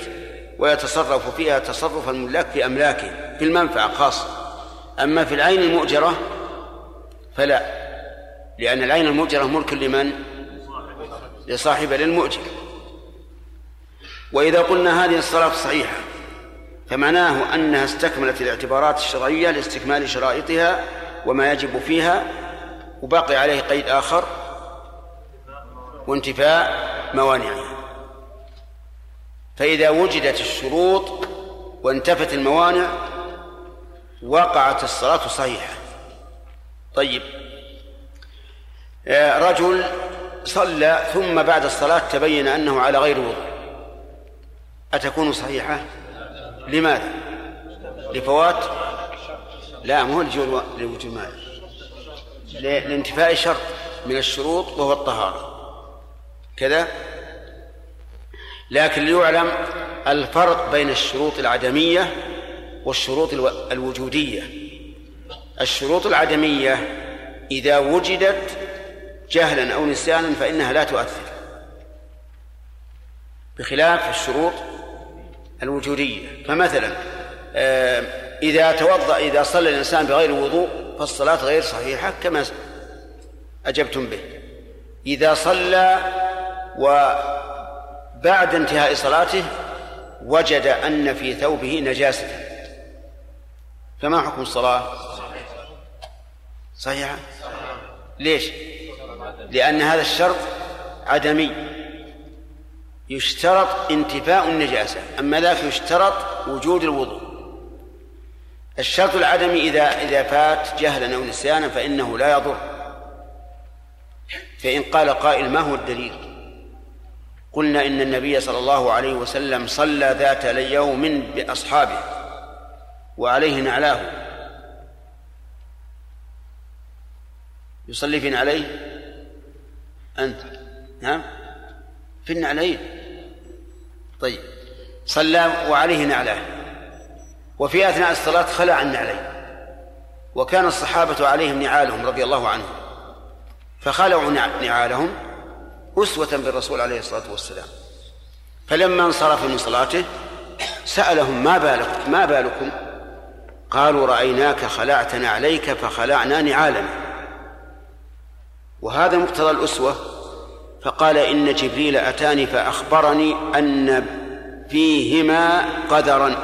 ويتصرف فيها تصرف الملاك في أملاكه في المنفعة خاصة. أما في العين المؤجرة فلا لأن العين المؤجرة ملك لمن؟ لصاحب للمؤجر. وإذا قلنا هذه الصلاة صحيحة فمعناه أنها استكملت الاعتبارات الشرعية لاستكمال شرائطها وما يجب فيها وبقي عليه قيد آخر وانتفاء موانعها. فإذا وجدت الشروط وانتفت الموانع وقعت الصلاة صحيحة. طيب. آه، رجل صلى ثم بعد الصلاة تبين أنه على غير وضوء. أتكون صحيحة؟ لماذا؟ لفوات؟ لا مو لوجود الماء. لانتفاء شرط من الشروط وهو الطهارة. كذا؟ لكن ليعلم الفرق بين الشروط العدمية والشروط الوجودية. الشروط العدمية إذا وجدت جهلا أو نسيانا فإنها لا تؤثر. بخلاف الشروط الوجودية. فمثلا آه، إذا توضأ إذا صلى الإنسان بغير وضوء فالصلاة غير صحيحة كما أجبتم به. إذا صلى وبعد انتهاء صلاته وجد أن في ثوبه نجاسة. فما حكم الصلاة؟ صحيحة؟ ليش؟ لأن هذا الشرط عدمي. يشترط انتفاء النجاسة أما ذاك يشترط وجود الوضوء. الشرط العدمي إذا إذا فات جهلا أو نسيانا فإنه لا يضر. فإن قال قائل ما هو الدليل؟ قلنا إن النبي صلى الله عليه وسلم صلى ذات يوم بأصحابه وعليه نعلاه. يصلي في نعليه؟ أنت. نعم. في النعلين. طيب. صلى وعليه نعلاه. وفي أثناء الصلاة خلع النعلين وكان الصحابة عليهم نعالهم رضي الله عنهم. فخلعوا نعالهم. أسوة بالرسول عليه الصلاة والسلام. فلما انصرف من صلاته سألهم ما بالك ما بالكم؟ قالوا رأيناك خلعت نعليك فخلعنا نعالنا وهذا مقتضى الأسوة. فقال إن جبريل أتاني فأخبرني أن فيهما قدرا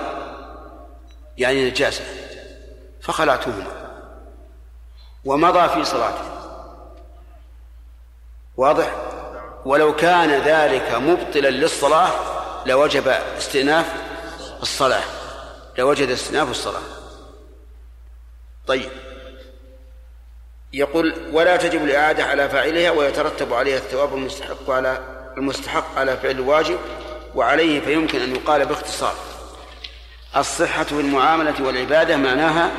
يعني نجاسة فخلعتهما. ومضى في صلاته. واضح؟ ولو كان ذلك مبطلا للصلاة لوجب استئناف الصلاة لوجد استئناف الصلاة. طيب. يقول ولا تجب الإعادة على فاعلها ويترتب عليها الثواب المستحق على المستحق على فعل الواجب وعليه فيمكن أن يقال باختصار. الصحة في المعاملة والعبادة معناها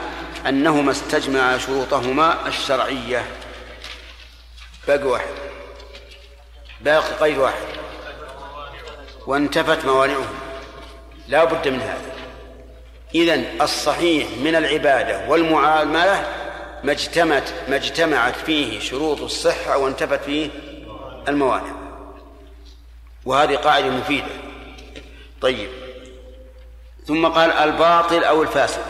أنهما استجمعا شروطهما الشرعية. باقي واحد. باقي قيد واحد. وانتفت موانعه لا بد من هذا. إذن الصحيح من العبادة والمعاملة ما اجتمعت ما اجتمعت فيه شروط الصحة وانتفت فيه الموانع. وهذه قاعدة مفيدة. طيب. ثم قال الباطل أو الفاسد.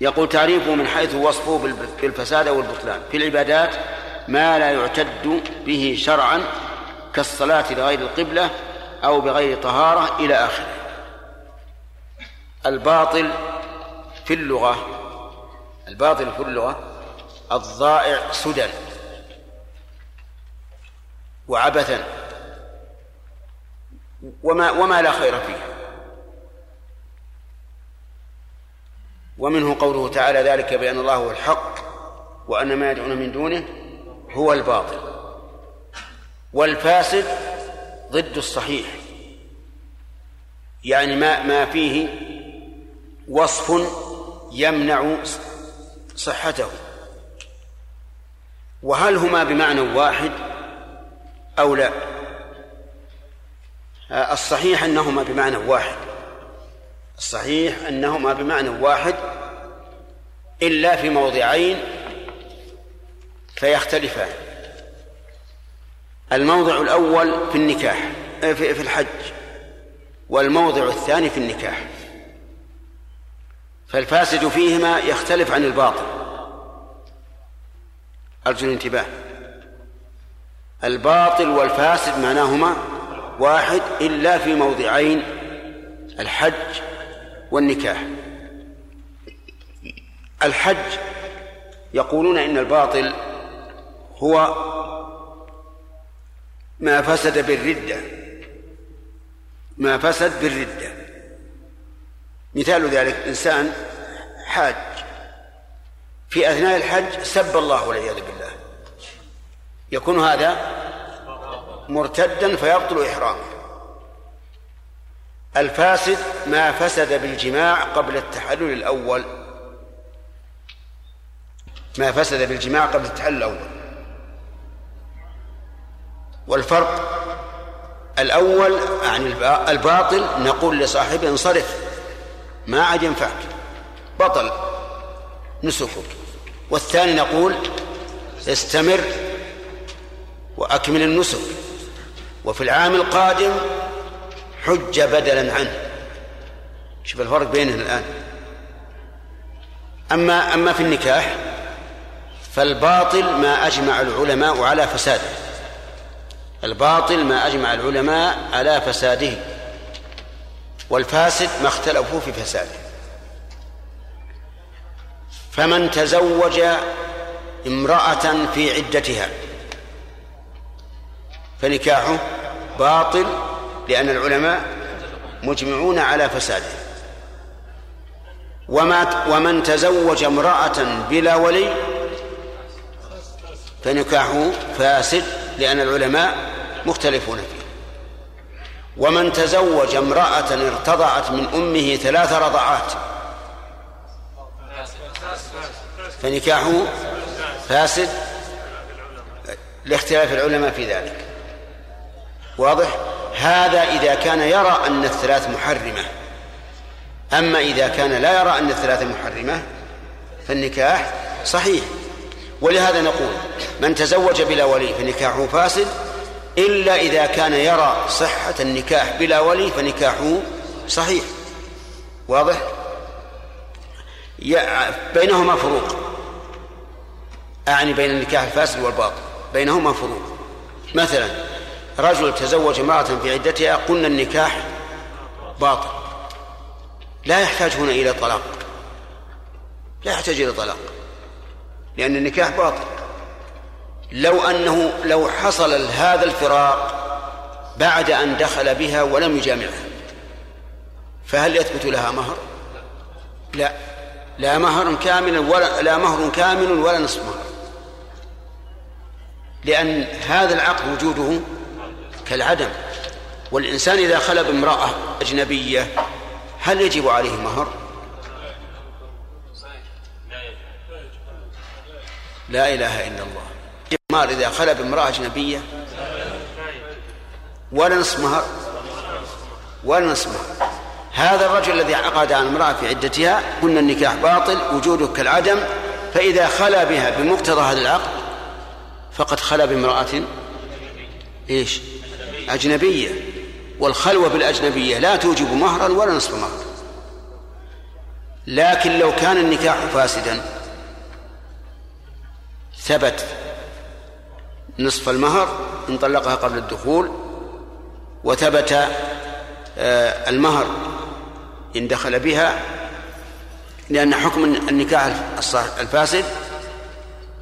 يقول تعريفه من حيث وصفه بالفساد أو البطلان في العبادات ما لا يعتد به شرعا كالصلاة لغير القبلة أو بغير طهارة إلى آخره. الباطل في اللغة الباطل في اللغة الضائع سدى وعبثا وما وما لا خير فيه. ومنه قوله تعالى ذلك بأن الله هو الحق وأن ما يدعون من دونه هو الباطل. والفاسد ضد الصحيح. يعني ما ما فيه وصف يمنع صحته. وهل هما بمعنى واحد أو لا؟ الصحيح أنهما بمعنى واحد. الصحيح أنهما بمعنى واحد إلا في موضعين فيختلفان. الموضع الأول في النكاح في الحج والموضع الثاني في النكاح. فالفاسد فيهما يختلف عن الباطل. أرجو الانتباه. الباطل والفاسد معناهما واحد إلا في موضعين الحج والنكاح. الحج يقولون إن الباطل هو ما فسد بالردة. ما فسد بالردة. مثال ذلك إنسان حاج. في أثناء الحج سب الله والعياذ بالله. يكون هذا مرتدا فيبطل إحرامه. الفاسد ما فسد بالجماع قبل التحلل الأول. ما فسد بالجماع قبل التحلل الأول. والفرق الأول عن الباطل نقول لصاحبه انصرف ما عاد ينفعك بطل نسكك. والثاني نقول استمر وأكمل النسك. وفي العام القادم حج بدلا عنه. شوف الفرق بينهم الآن. أما أما في النكاح فالباطل ما أجمع العلماء على فساده. الباطل ما أجمع العلماء على فساده والفاسد ما اختلفوا في فساده. فمن تزوج امرأة في عدتها فنكاحه باطل لأن العلماء مجمعون على فساده. وما ومن تزوج امرأة بلا ولي فنكاحه فاسد لأن العلماء مختلفون. فيه ومن تزوج امرأة ارتضعت من أمه ثلاث رضعات. فنكاحه فاسد. لاختلاف العلماء في ذلك. واضح؟ هذا إذا كان يرى أن الثلاث محرمة. أما إذا كان لا يرى أن الثلاث محرمة فالنكاح صحيح. ولهذا نقول من تزوج بلا ولي فنكاحه فاسد إلا إذا كان يرى صحة النكاح بلا ولي فنكاحه صحيح. واضح؟ بينهما فروق. أعني بين النكاح الفاسد والباطل. بينهما فروق. مثلا رجل تزوج امرأة في عدتها قلنا النكاح باطل. لا يحتاج هنا إلى طلاق. لا يحتاج إلى طلاق. لأن النكاح باطل. لو أنه لو حصل هذا الفراق بعد أن دخل بها ولم يجامعها فهل يثبت لها مهر؟ لا لا مهر كامل ولا لا مهر كامل ولا نصف مهر لأن هذا العقد وجوده كالعدم والإنسان إذا خلى بامرأة أجنبية هل يجب عليه مهر؟ لا إله إلا الله مال إذا خلى بامرأة أجنبية؟ ولا نصف مهر. ولا نصف مهر. هذا الرجل الذي عقد على امرأة في عدتها قلنا النكاح باطل وجوده كالعدم فإذا خلا بها بمقتضى هذا العقد فقد خلا بامرأة إيش؟ أجنبية. والخلوة بالأجنبية لا توجب مهرا ولا نصف مهر. لكن لو كان النكاح فاسدا ثبت نصف المهر إن طلقها قبل الدخول وثبت آه، المهر إن دخل بها لأن حكم النكاح الفاسد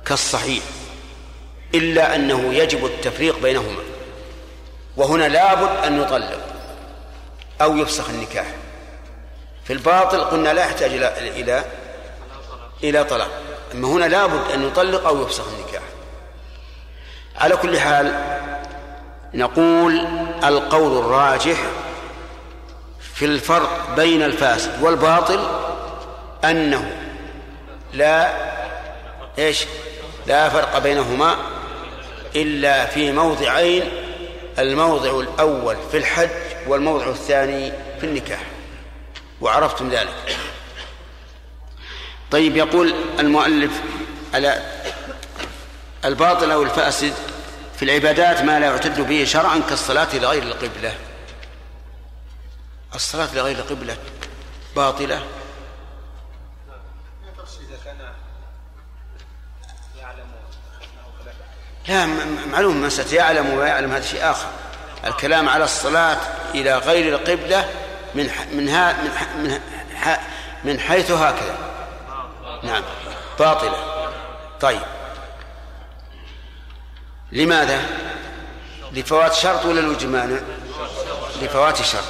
كالصحيح إلا أنه يجب التفريق بينهما. وهنا لابد أن يطلق أو يفسخ النكاح. في الباطل قلنا لا يحتاج إلى إلى طلاق. أما هنا لابد أن يطلق أو يفسخ النكاح. على كل حال نقول القول الراجح في الفرق بين الفاسد والباطل أنه لا إيش؟ لا فرق بينهما إلا في موضعين الموضع الأول في الحج والموضع الثاني في النكاح. وعرفتم ذلك. طيب يقول المؤلف على الباطل أو الفاسد في العبادات ما لا يعتد به شرعا كالصلاة لغير القبلة. الصلاة لغير القبلة باطلة. لا معلوم من ستيعلم ويعلم هذا شيء آخر. الكلام على الصلاة إلى غير القبلة من من ها من من, من حيث هكذا. نعم. باطلة. طيب. لماذا؟ لفوات شرط ولا لوجود مانع؟ لفوات شرط.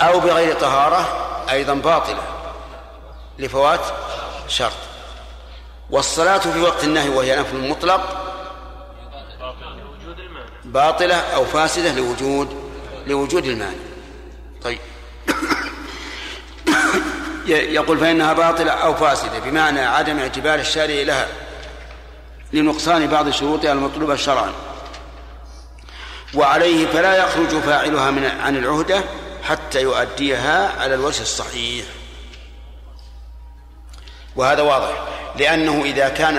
أو بغير طهارة أيضا باطلة. لفوات شرط. والصلاة في وقت النهي وهي نفل مطلق باطلة أو فاسدة لوجود لوجود المانع. طيب. يقول فإنها باطلة أو فاسدة بمعنى عدم اعتبار الشارع لها. لنقصان بعض شروطها المطلوبة شرعا. وعليه فلا يخرج فاعلها من عن العهدة حتى يؤديها على الوجه الصحيح. وهذا واضح لأنه إذا كان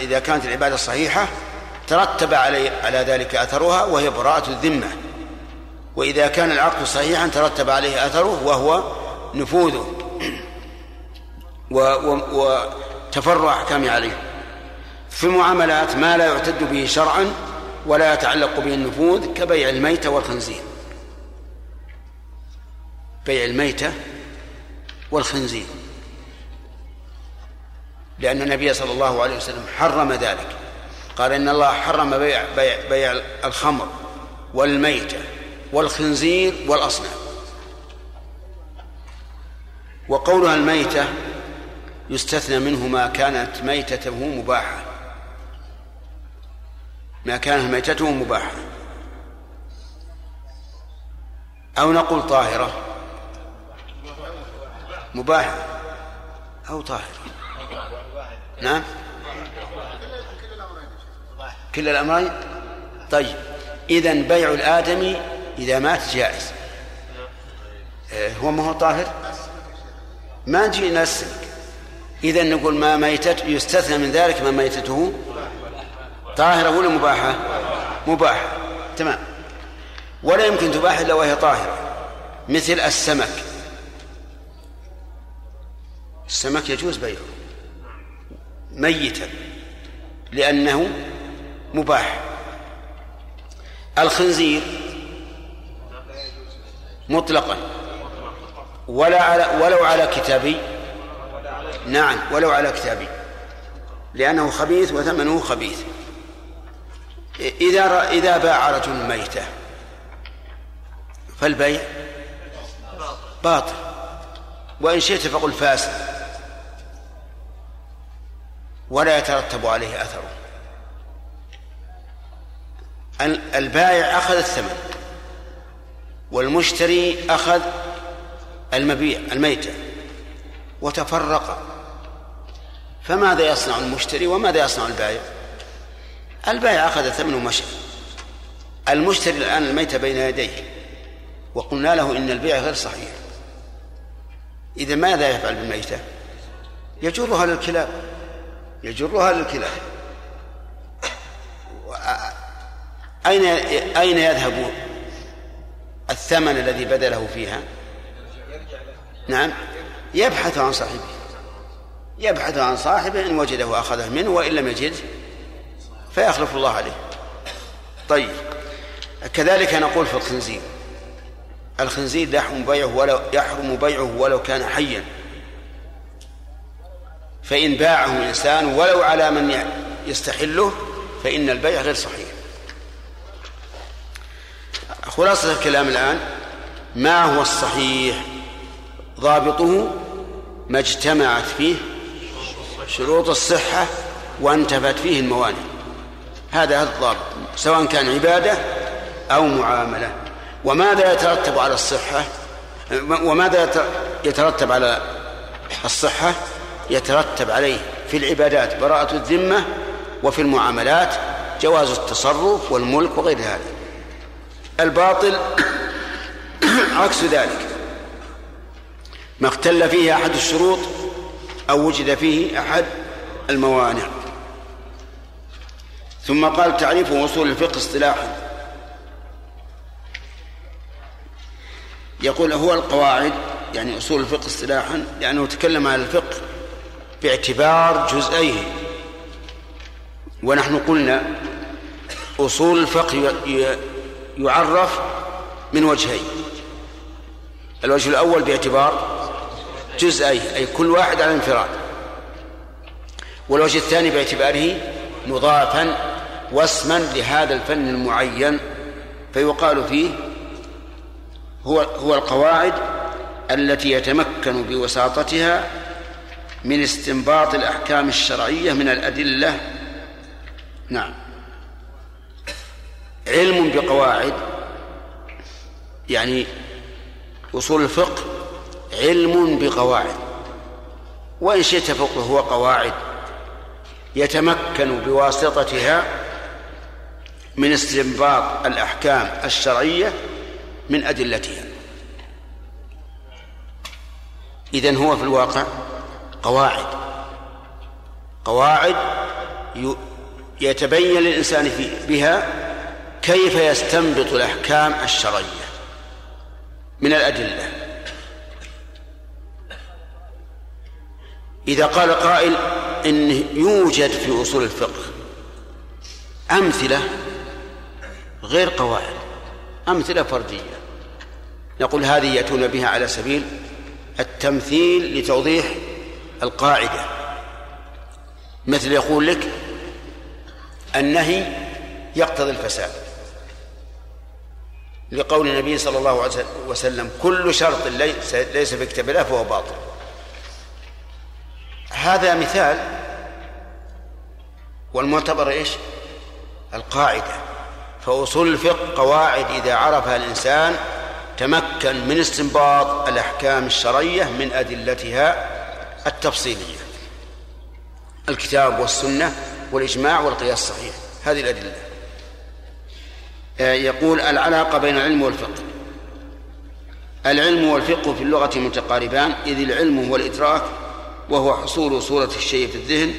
إذا كانت العبادة صحيحة ترتب علي على ذلك أثرها وهي براءة الذمة. وإذا كان العقد صحيحا ترتب عليه أثره وهو نفوذه. وتفرع أحكامه عليه. في المعاملات ما لا يعتد به شرعا ولا يتعلق به النفوذ كبيع الميتة والخنزير. بيع الميتة والخنزير. لأن النبي صلى الله عليه وسلم حرم ذلك. قال إن الله حرم بيع, بيع, بيع الخمر والميتة والخنزير والأصنام. وقولها الميتة يستثنى منه ما كانت ميتته مباحة. ما كانت ميتته مباحة. أو نقول طاهرة. مباحة. أو طاهرة. نعم. كل الأمرين؟ طيب. إذا بيع الآدمي إذا مات جائز. آه، هو ما هو طاهر؟ ما نجي نسلك إذا نقول ما ميتته يستثنى من ذلك ما ميتته طاهرة ولا مباحة. مباحة. تمام. ولا يمكن تباح إلا وهي طاهرة. مثل السمك. السمك يجوز بيعه. ميتا. لأنه مباح. الخنزير. مطلقا. ولا على ولو على كتابي. نعم ولو على كتابي. لأنه خبيث وثمنه خبيث. إذا إذا باع رجل ميتة فالبيع باطل. وإن شئت فقل فاسد ولا يترتب عليه أثره البائع أخذ الثمن والمشتري أخذ المبيع الميتة وتفرقا فماذا يصنع المشتري وماذا يصنع البائع؟ البائع أخذ الثمن ومشى. المشتري الآن الميتة بين يديه وقلنا له إن البيع غير صحيح. إذا ماذا يفعل بالميتة؟ يجرها للكلاب يجرها للكلاب أين أين يذهب الثمن الذي بذله فيها؟ نعم يبحث عن صاحبه. يبحث عن صاحبه إن وجده أخذه منه وإن لم يجد فيخلف الله عليه. طيب كذلك نقول في الخنزير. الخنزير يحرم بيعه ولو يحرم بيعه ولو كان حيا. فإن باعه إنسان ولو على من يستحله فإن البيع غير صحيح. خلاصة الكلام الآن. ما هو الصحيح؟ ضابطه ما اجتمعت فيه شروط الصحة وانتفت فيه الموانع. هذا الضابط سواء كان عبادة أو معاملة. وماذا يترتب على الصحة؟ وماذا يترتب على الصحة؟ يترتب عليه في العبادات براءة الذمة وفي المعاملات جواز التصرف والملك وغير هذا. الباطل عكس ذلك. ما اختل فيه أحد الشروط أو وجد فيه أحد الموانع. ثم قال تعريف وصول الفقه اصطلاحا. يقول هو القواعد يعني أصول الفقه اصطلاحا لأنه تكلم عن الفقه باعتبار جزئيه. ونحن قلنا أصول الفقه يعرف من وجهين. الوجه الأول باعتبار جزئي أي كل واحد على انفراد. والوجه الثاني باعتباره مضافا واسما لهذا الفن المعين فيقال فيه هو هو القواعد التي يتمكن بوساطتها من استنباط الأحكام الشرعية من الأدلة. نعم. علم بقواعد يعني أصول الفقه علم بقواعد. وإن شئت فقه هو قواعد يتمكن بواسطتها من استنباط الأحكام الشرعية من أدلتها. إذن هو في الواقع قواعد. قواعد يتبين للإنسان بها كيف يستنبط الأحكام الشرعية من الأدلة. إذا قال قائل إن يوجد في أصول الفقه أمثلة غير قواعد أمثلة فردية. نقول هذه يأتون بها على سبيل التمثيل لتوضيح القاعدة. مثل يقول لك النهي يقتضي الفساد. لقول النبي صلى الله عليه وسلم كل شرط ليس في كتاب الله فهو باطل. هذا مثال والمعتبر إيش؟ القاعدة. فاصول الفقه قواعد إذا عرفها الإنسان تمكن من استنباط الأحكام الشرعية من أدلتها التفصيلية. الكتاب والسنة والإجماع والقياس الصحيح. هذه الأدلة. آه، يقول العلاقة بين العلم والفقه. العلم والفقه في اللغة متقاربان إذ العلم هو الإدراك وهو حصول صورة الشيء في الذهن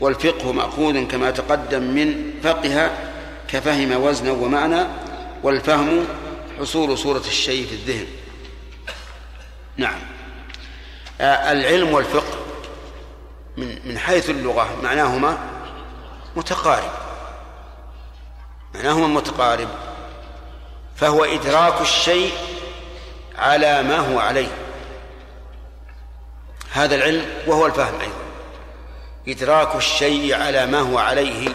والفقه مأخوذ كما تقدم من فقه كفهم وزنا ومعنى والفهم حصول صورة الشيء في الذهن. نعم. آه، العلم والفقه من من حيث اللغة معناهما متقارب. معناهما متقارب. فهو إدراك الشيء على ما هو عليه. هذا العلم وهو الفهم أيضا. إدراك الشيء على ما هو عليه.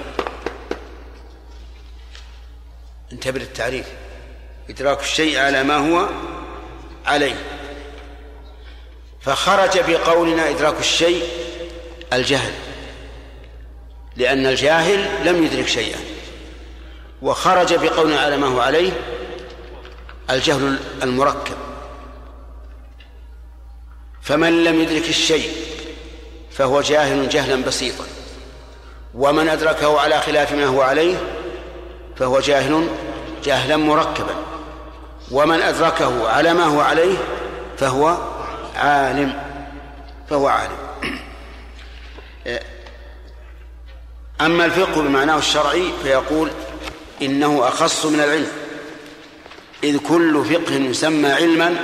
انتبه للتعريف إدراك الشيء على ما هو عليه. فخرج بقولنا إدراك الشيء الجهل لأن الجاهل لم يدرك شيئا. وخرج بقولنا على ما هو عليه الجهل المركب. فمن لم يدرك الشيء فهو جاهل جهلا بسيطا. ومن أدركه على خلاف ما هو عليه فهو جاهل جهلا مركبا. ومن أدركه على ما هو عليه فهو عالم. فهو عالم. أما الفقه بمعناه الشرعي فيقول إنه أخص من العلم. إذ كل فقه يسمى علما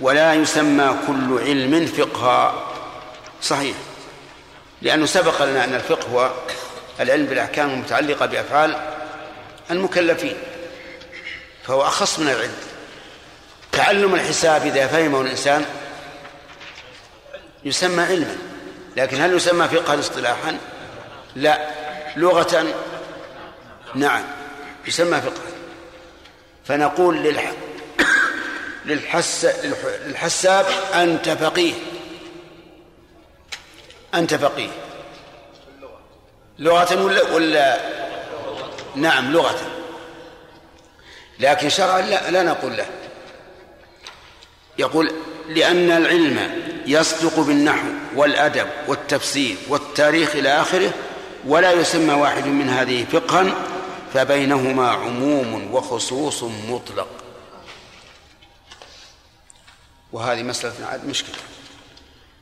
ولا يسمى كل علم فقها. صحيح. لأنه سبق لنا أن الفقه هو العلم بالأحكام المتعلقة بأفعال المكلفين فهو أخص من العلم. تعلم الحساب إذا فهمه الإنسان يسمى علما لكن هل يسمى فقها اصطلاحا؟ لا. لغة نعم يسمى فقها. فنقول للح... للحس... للحساب أنت فقيه. أنت فقيه. لغة ولا ولا نعم لغة. لكن شرعا لا, لا نقول له. يقول لأن العلم يصدق بالنحو والأدب والتفسير والتاريخ إلى آخره ولا يسمى واحد من هذه فقها فبينهما عموم وخصوص مطلق. وهذه مسألة مشكلة.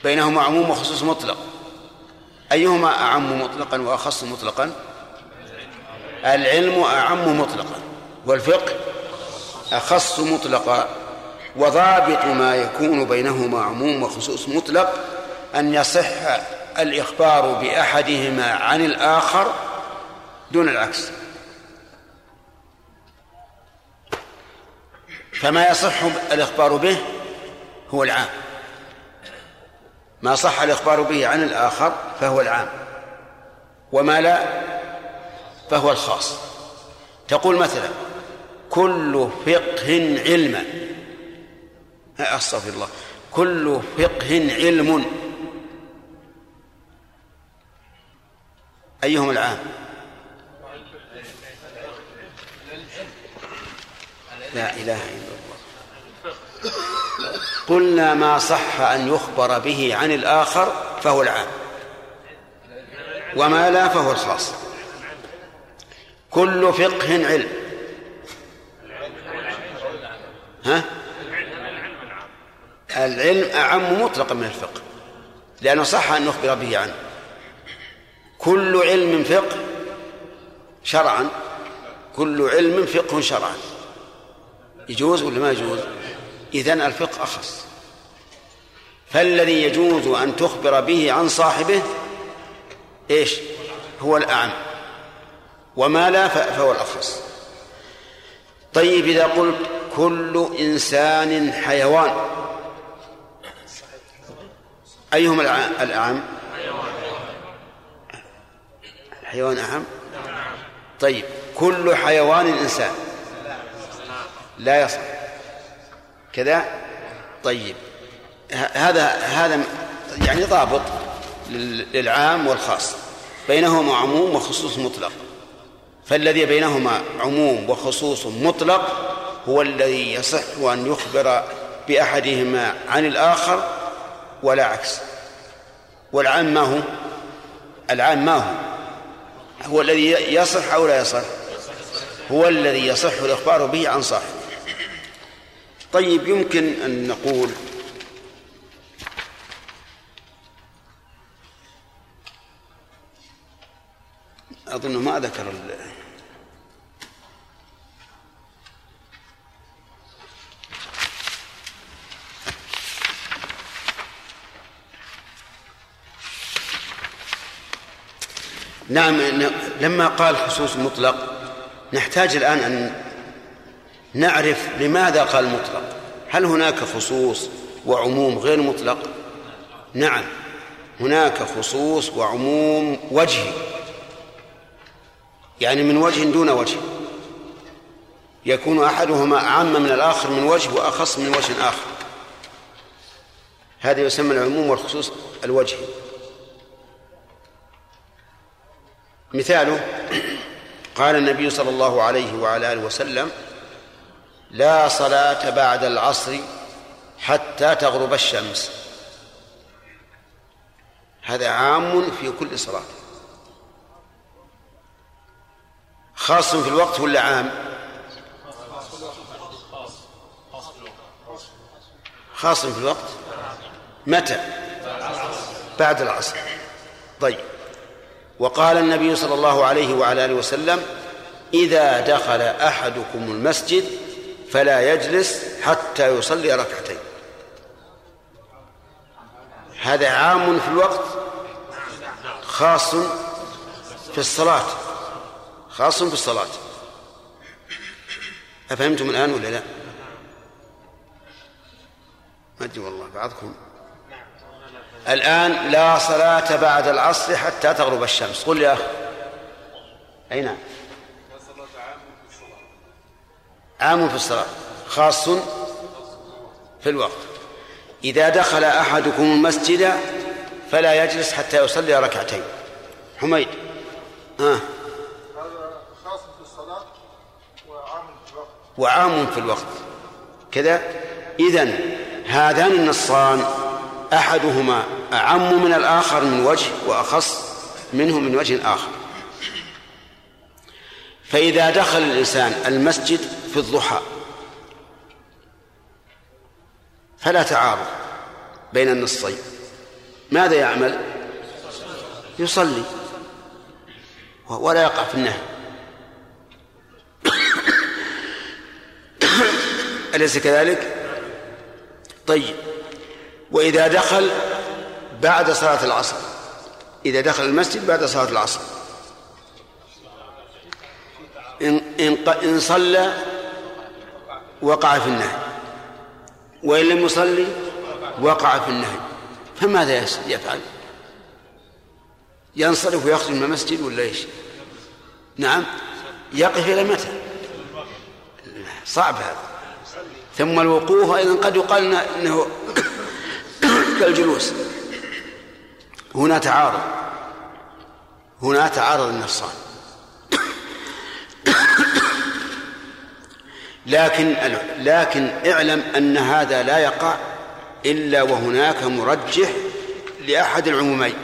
بينهما عموم وخصوص مطلق. أيهما أعم مطلقا وأخص مطلقا؟ العلم أعم مطلقا والفقه أخص مطلقا وضابط ما يكون بينهما عموم وخصوص مطلق أن يصح الإخبار بأحدهما عن الآخر دون العكس. فما يصح الإخبار به هو العام. ما صح الإخبار به عن الآخر فهو العام. وما لا فهو الخاص. تقول مثلا كل فقه علما أستغفر الله كل فقه علم. أيهم العام؟ لا إله إلا الله. قلنا ما صح أن يخبر به عن الآخر فهو العام وما لا فهو الخاص. كل فقه علم. ها؟ العلم أعم مطلقا من الفقه لأنه صح أن نخبر به عنه. كل علم فقه شرعا كل علم فقه شرعا. يجوز ولا ما يجوز؟ إذن الفقه أخص. فالذي يجوز أن تخبر به عن صاحبه إيش؟ هو الأعم. وما لا فهو الأخص. طيب إذا قلت كل إنسان حيوان أيهما الأعم؟ الحيوان أعم؟ طيب كل حيوان إنسان. لا يصح. كذا؟ طيب هذا هذا يعني ضابط للعام والخاص. بينهما عموم وخصوص مطلق. فالذي بينهما عموم وخصوص مطلق هو الذي يصح أن يخبر بأحدهما عن الآخر ولا عكس. والعام ما هو؟ العام ما هو؟ هو الذي يصح أو لا يصح؟ هو الذي يصح الإخبار به عن صاحبه. طيب يمكن أن نقول أظن ما ذكر نعم لما قال خصوص مطلق نحتاج الآن أن نعرف لماذا قال مطلق. هل هناك خصوص وعموم غير مطلق؟ نعم هناك خصوص وعموم وجهي يعني من وجه دون وجه. يكون أحدهما أعم من الآخر من وجه وأخص من وجه آخر. هذا يسمى العموم والخصوص الوجهي. مثاله قال النبي صلى الله عليه وعلى آله وسلم لا صلاة بعد العصر حتى تغرب الشمس. هذا عام في كل صلاة. خاص في الوقت ولا عام؟ خاص في الوقت. متى؟ بعد العصر. طيب. وقال النبي صلى الله عليه وعلى آله وسلم إذا دخل أحدكم المسجد فلا يجلس حتى يصلي ركعتين هذا عام في الوقت خاص في الصلاة خاص في الصلاة أفهمتم الآن ولا لا؟ ما أدري والله بعضكم الآن لا صلاة بعد العصر حتى تغرب الشمس. قل يا أخي أي نعم. عام في الصلاة. خاص في الوقت. إذا دخل أحدكم المسجد فلا يجلس حتى يصلي ركعتين. حميد. ها. هذا خاص في الصلاة وعام في الوقت وعام في الوقت. كذا. إذن هذان النصان أحدهما أعم من الآخر من وجه وأخص منه من وجه آخر. فإذا دخل الإنسان المسجد في الضحى فلا تعارض بين النصين. ماذا يعمل؟ يصلي ولا يقع في النهي. أليس كذلك؟ طيب وإذا دخل بعد صلاة العصر. إذا دخل المسجد بعد صلاة العصر. إن, إن, إن صلى وقع في النهي. وإن لم يصلي وقع في النهي. فماذا يفعل؟ ينصرف ويخرج من المسجد ولا إيش؟ نعم. يقف إلى متى؟ صعب هذا. ثم الوقوف أيضا قد يقال إنه كالجلوس هنا تعارض. هنا تعارض النصان لكن لكن اعلم أن هذا لا يقع إلا وهناك مرجح لأحد العمومين.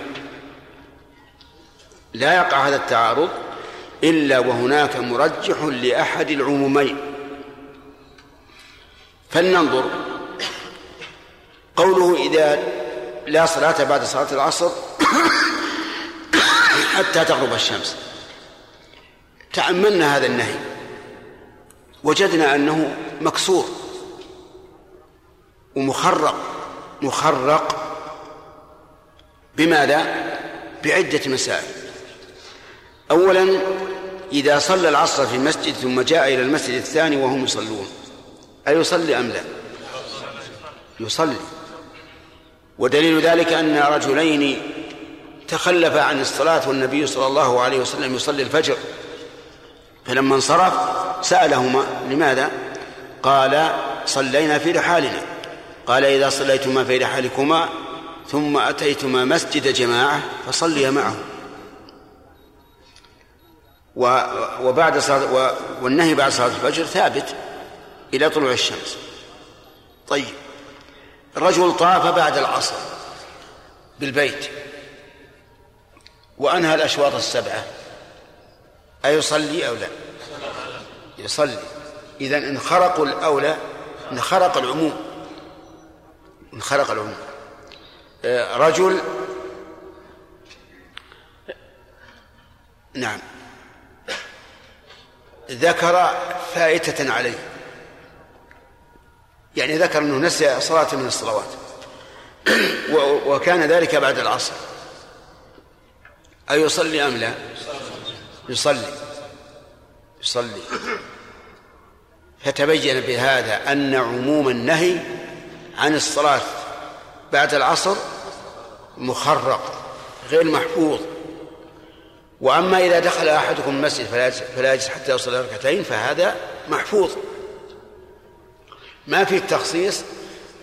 لا يقع هذا التعارض إلا وهناك مرجح لأحد العمومين. فلننظر قوله إذا لا صلاة بعد صلاة العصر حتى تغرب الشمس. تأملنا هذا النهي. وجدنا أنه مكسور ومخرق مخرق بماذا؟ بعدة مسائل. اولا إذا صلى العصر في المسجد ثم جاء إلى المسجد الثاني وهم يصلون أيصلي أم لا؟ يصلي. ودليل ذلك أن رجلين تخلف عن الصلاة والنبي صلى الله عليه وسلم يصلي الفجر. فلما انصرف سألهما لماذا؟ قال صلينا في رحالنا. قال إذا صليتما في رحالكما ثم أتيتما مسجد جماعة فصليا معه وبعد صلاة والنهي بعد صلاة الفجر ثابت إلى طلوع الشمس. طيب. رجل طاف بعد العصر بالبيت وأنهى الأشواط السبعة. أيصلي أو لا؟ يصلي. إذا إن خرقوا الأولى إن خرق العموم. إن خرق العموم. آه، رجل. نعم. ذكر فائتة عليه. يعني ذكر أنه نسي صلاة من الصلوات. وكان ذلك بعد العصر. أيصلي أم لا؟ يصلي. يصلي. فتبين بهذا أن عموم النهي عن الصلاة بعد العصر مخرق غير محفوظ. وأما إذا دخل أحدكم المسجد فلا يجلس- حتى يصلي ركعتين فهذا محفوظ. ما في التخصيص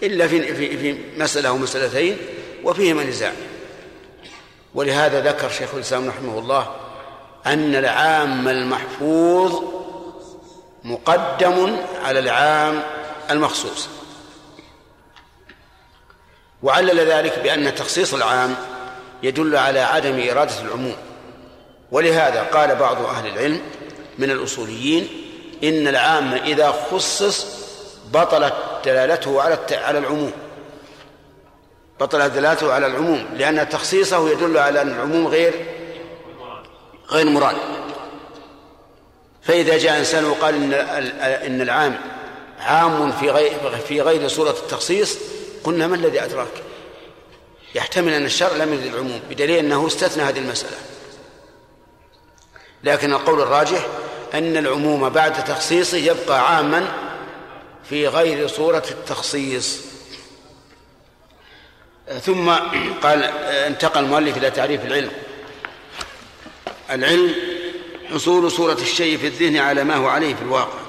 إلا في في في مسألة أو مسألتين وفيهما نزاع. ولهذا ذكر شيخ الإسلام رحمه الله أن العام المحفوظ مقدم على العام المخصوص. وعلل ذلك بأن تخصيص العام يدل على عدم إرادة العموم. ولهذا قال بعض أهل العلم من الأصوليين إن العام إذا خصص بطلت دلالته على على العموم. بطلت دلالته على العموم لأن تخصيصه يدل على أن العموم غير غير مراد. فإذا جاء إنسان وقال إن إن العام عام في غير في غير صورة التخصيص قلنا ما الذي أدراك؟ يحتمل أن الشرع لم يرد العموم بدليل أنه استثنى هذه المسألة. لكن القول الراجح أن العموم بعد تخصيصه يبقى عاما في غير صورة التخصيص. ثم قال انتقل المؤلف إلى تعريف العلم. العلم حصول صورة الشيء في الذهن على ما هو عليه في الواقع.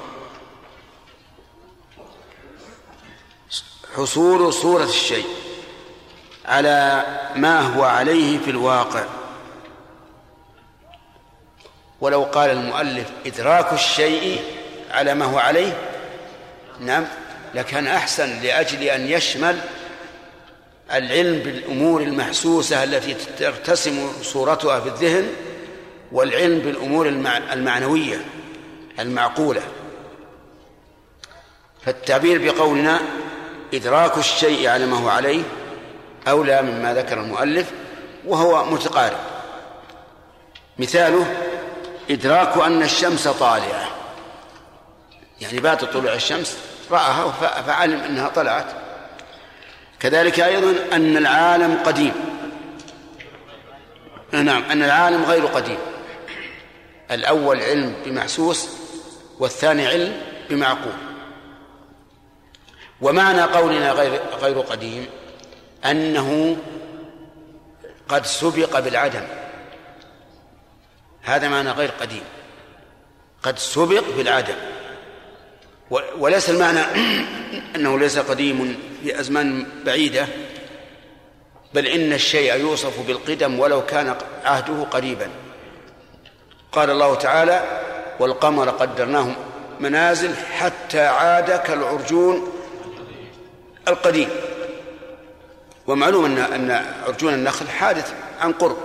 حصول صورة الشيء على ما هو عليه في الواقع. ولو قال المؤلف إدراك الشيء على ما هو عليه نعم. لكان أحسن لأجل أن يشمل العلم بالأمور المحسوسة التي ترتسم صورتها في الذهن والعلم بالأمور المع... المعنوية المعقولة. فالتعبير بقولنا إدراك الشيء على ما هو عليه أولى مما ذكر المؤلف وهو متقارب. مثاله إدراك أن الشمس طالعة. يعني بعد طلوع الشمس رآها فعلم أنها طلعت. كذلك أيضا أن العالم قديم. نعم أن العالم غير قديم. الأول علم بمحسوس والثاني علم بمعقول. ومعنى قولنا غير غير قديم أنه قد سبق بالعدم. هذا معنى غير قديم. قد سبق بالعدم. وليس المعنى أنه ليس قديم في أزمان بعيدة بل إن الشيء يوصف بالقدم ولو كان عهده قريبا. قال الله تعالى والقمر قدرناه منازل حتى عاد كالعرجون القديم ومعلوم ان أن عرجون النخل حادث عن قرب.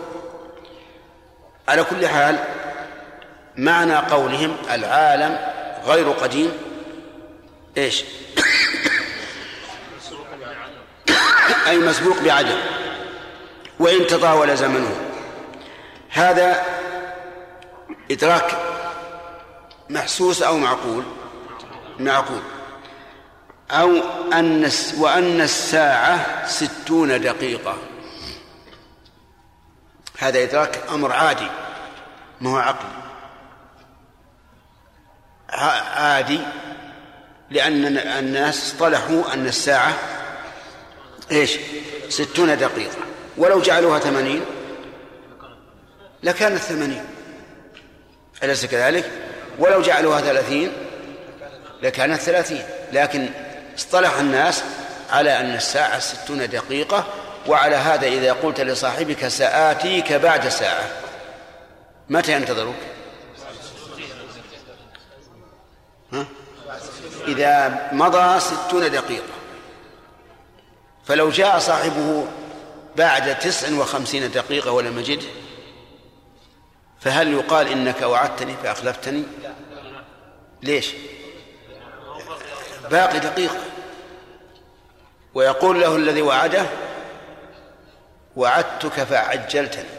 على كل حال معنى قولهم العالم غير قديم إيش؟ أي مسبوق بعدم. وإن تطاول زمنه. هذا إدراك محسوس أو معقول؟ معقول. أو أن وأن الساعة ستون دقيقة. هذا إدراك أمر عادي. ما هو عقل. عادي. لأن الناس اصطلحوا أن الساعة إيش؟ ستون دقيقة. ولو جعلوها ثمانين لكانت ثمانين. أليس كذلك؟ ولو جعلوها ثلاثين لكانت ثلاثين. لكن اصطلح الناس على أن الساعة ستون دقيقة وعلى هذا إذا قلت لصاحبك سآتيك بعد ساعة. متى ينتظرك؟ إذا مضى ستون دقيقة. فلو جاء صاحبه بعد تسع وخمسين دقيقة ولم يجده فهل يقال إنك وعدتني فأخلفتني؟ ليش؟ باقي دقيقة. ويقول له الذي وعده وعدتك فعجلتني.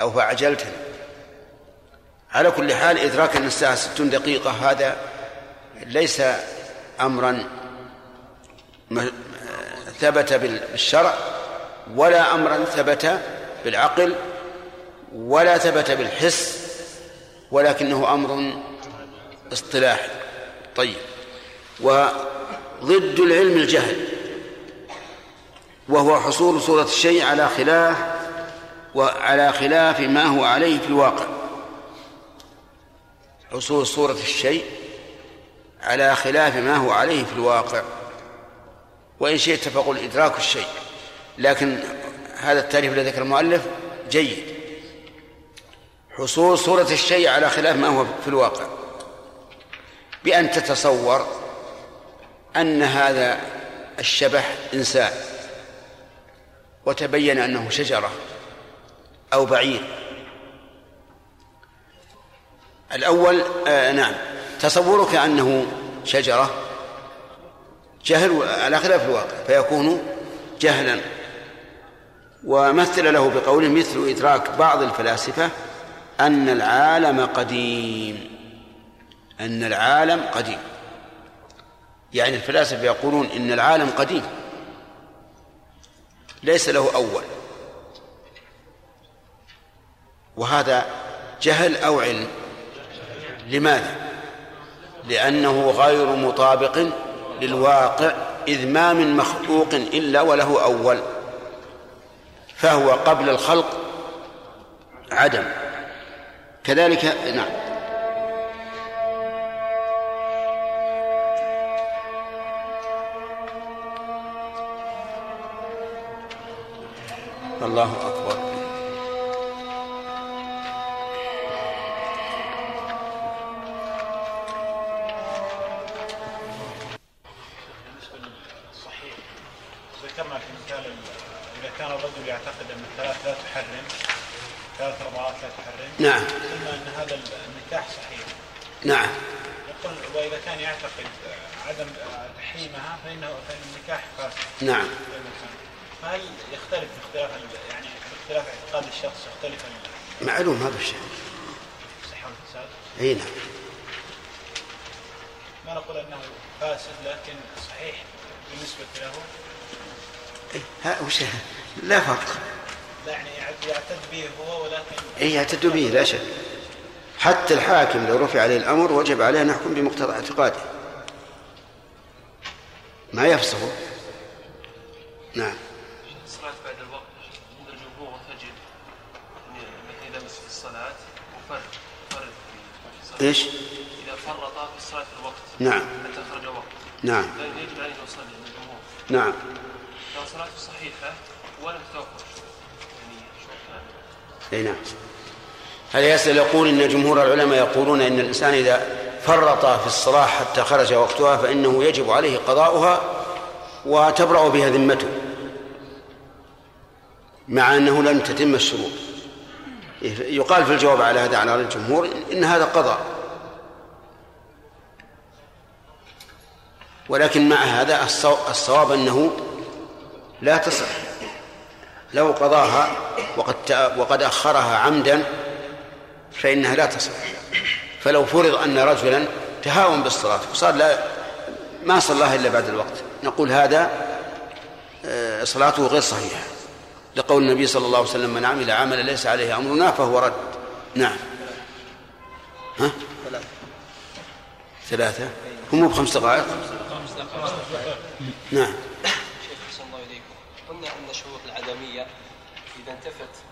أو فعجلتني. على كل حال إدراك أن الساعة ستون دقيقة هذا ليس أمرا م- ثبت بالشرع ولا أمرا ثبت بالعقل ولا ثبت بالحس ولكنه أمر اصطلاحي. طيب. وضد العلم الجهل وهو حصول صورة الشيء على خلاف وعلى خلاف ما هو عليه في الواقع. حصول صورة الشيء على خلاف ما هو عليه في الواقع. وإن شئت فقل إدراك الشيء. لكن هذا التعريف الذي ذكر المؤلف جيد. حصول صورة الشيء على خلاف ما هو في الواقع. بأن تتصور أن هذا الشبح إنسان. وتبين أنه شجرة أو بعير. الأول آه نعم. تصورك أنه شجرة؟ جهل على خلاف الواقع فيكون جهلا. ومثل له بقوله مثل إدراك بعض الفلاسفة أن العالم قديم. أن العالم قديم. يعني الفلاسفة يقولون إن العالم قديم. ليس له أول. وهذا جهل أو علم؟ لماذا؟ لأنه غير مطابق للواقع إذ ما من مخلوق إلا وله أول فهو قبل الخلق عدم. كذلك نعم. الله أكبر. نعم. أن هذا ال- النكاح صحيح. نعم. يقول واذا كان يعتقد عدم تحريمها فانه فإن النكاح فاسد. نعم. فهل يختلف باختلاف ال- يعني باختلاف اعتقاد الشخص يختلف معلوم هذا الشيء. الصحه والفساد؟ إي نعم. ما نقول أنه فاسد لكن صحيح بالنسبة له؟ إيه، ها وش لا فرق. يعني يعتد به هو ولكن اي يعتد به لا شك. حتى الحاكم لو رفع عليه الأمر وجب عليه أن يحكم بمقتضى اعتقاده. ما يفسخه نعم. الصلاة بعد الوقت عند الجمهور يلمس في الصلاة وفرد فرد في إيش؟ إذا فرط في الصلاة في الوقت نعم. حتى خرج وقت نعم. يجب عليه أن يصلي عند الجمهور نعم. لو صلاته صحيحة ولم كان أي نعم. هذا يسأل يقول إن جمهور العلماء يقولون إن الإنسان إذا فرط في الصلاه حتى خرج وقتها فإنه يجب عليه قضاؤها وتبرأ بها ذمته مع أنه لم تتم الشروط. يقال في الجواب على هذا على الجمهور إن هذا قضاء. ولكن مع هذا الصو- الصواب أنه لا تصح. لو قضاها وقد وقد أخرها عمدا فإنها لا تصح. فلو فرض أن رجلا تهاون بالصلاة وصار لا ما صلاها إلا بعد الوقت نقول هذا آه، صلاته غير صحيحة. لقول النبي صلى الله عليه وسلم من عمل عملا ليس عليه أمرنا فهو رد. نعم. ها؟ ثلاثة. هم بخمس دقائق. نعم شيخ أحسن الله إليكم قلنا أن شروط العدمية إذا انتفت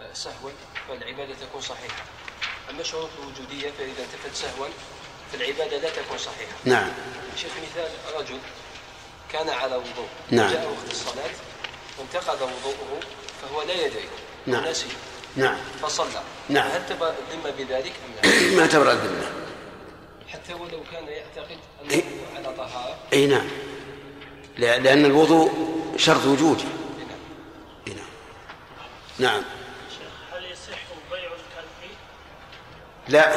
آه، سهوا فالعبادة تكون صحيحة. أما شروط الوجودية فإذا انتفت سهوا فالعبادة لا تكون صحيحة. نعم. شيخ مثال رجل كان على وضوء نعم. جاء وقت الصلاة وانتقض وضوءه فهو لا يدري. نعم. ونسي نعم. فصلى. نعم. هل تبرأ الذمة بذلك أم لا؟ ما تبرأ الذمة. حتى ولو كان يعتقد إيه. أنه على طهارة. إي نعم. لأ- لأن الوضوء شرط وجودي نعم. هل يصح بيع الكلب؟ لا.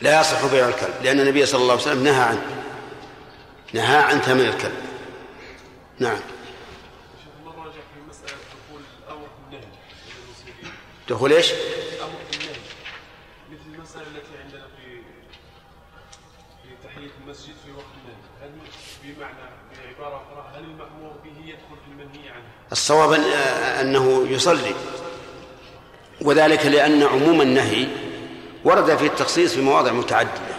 لا يصح بيع الكلب لأن النبي صلى الله عليه وسلم نهى عنه. نهى عن ثمن الكلب. نعم. دخول إيش؟ الصواب أن- أنه يصلي. وذلك لأن عموم النهي ورد فيه التخصيص في مواضع متعددة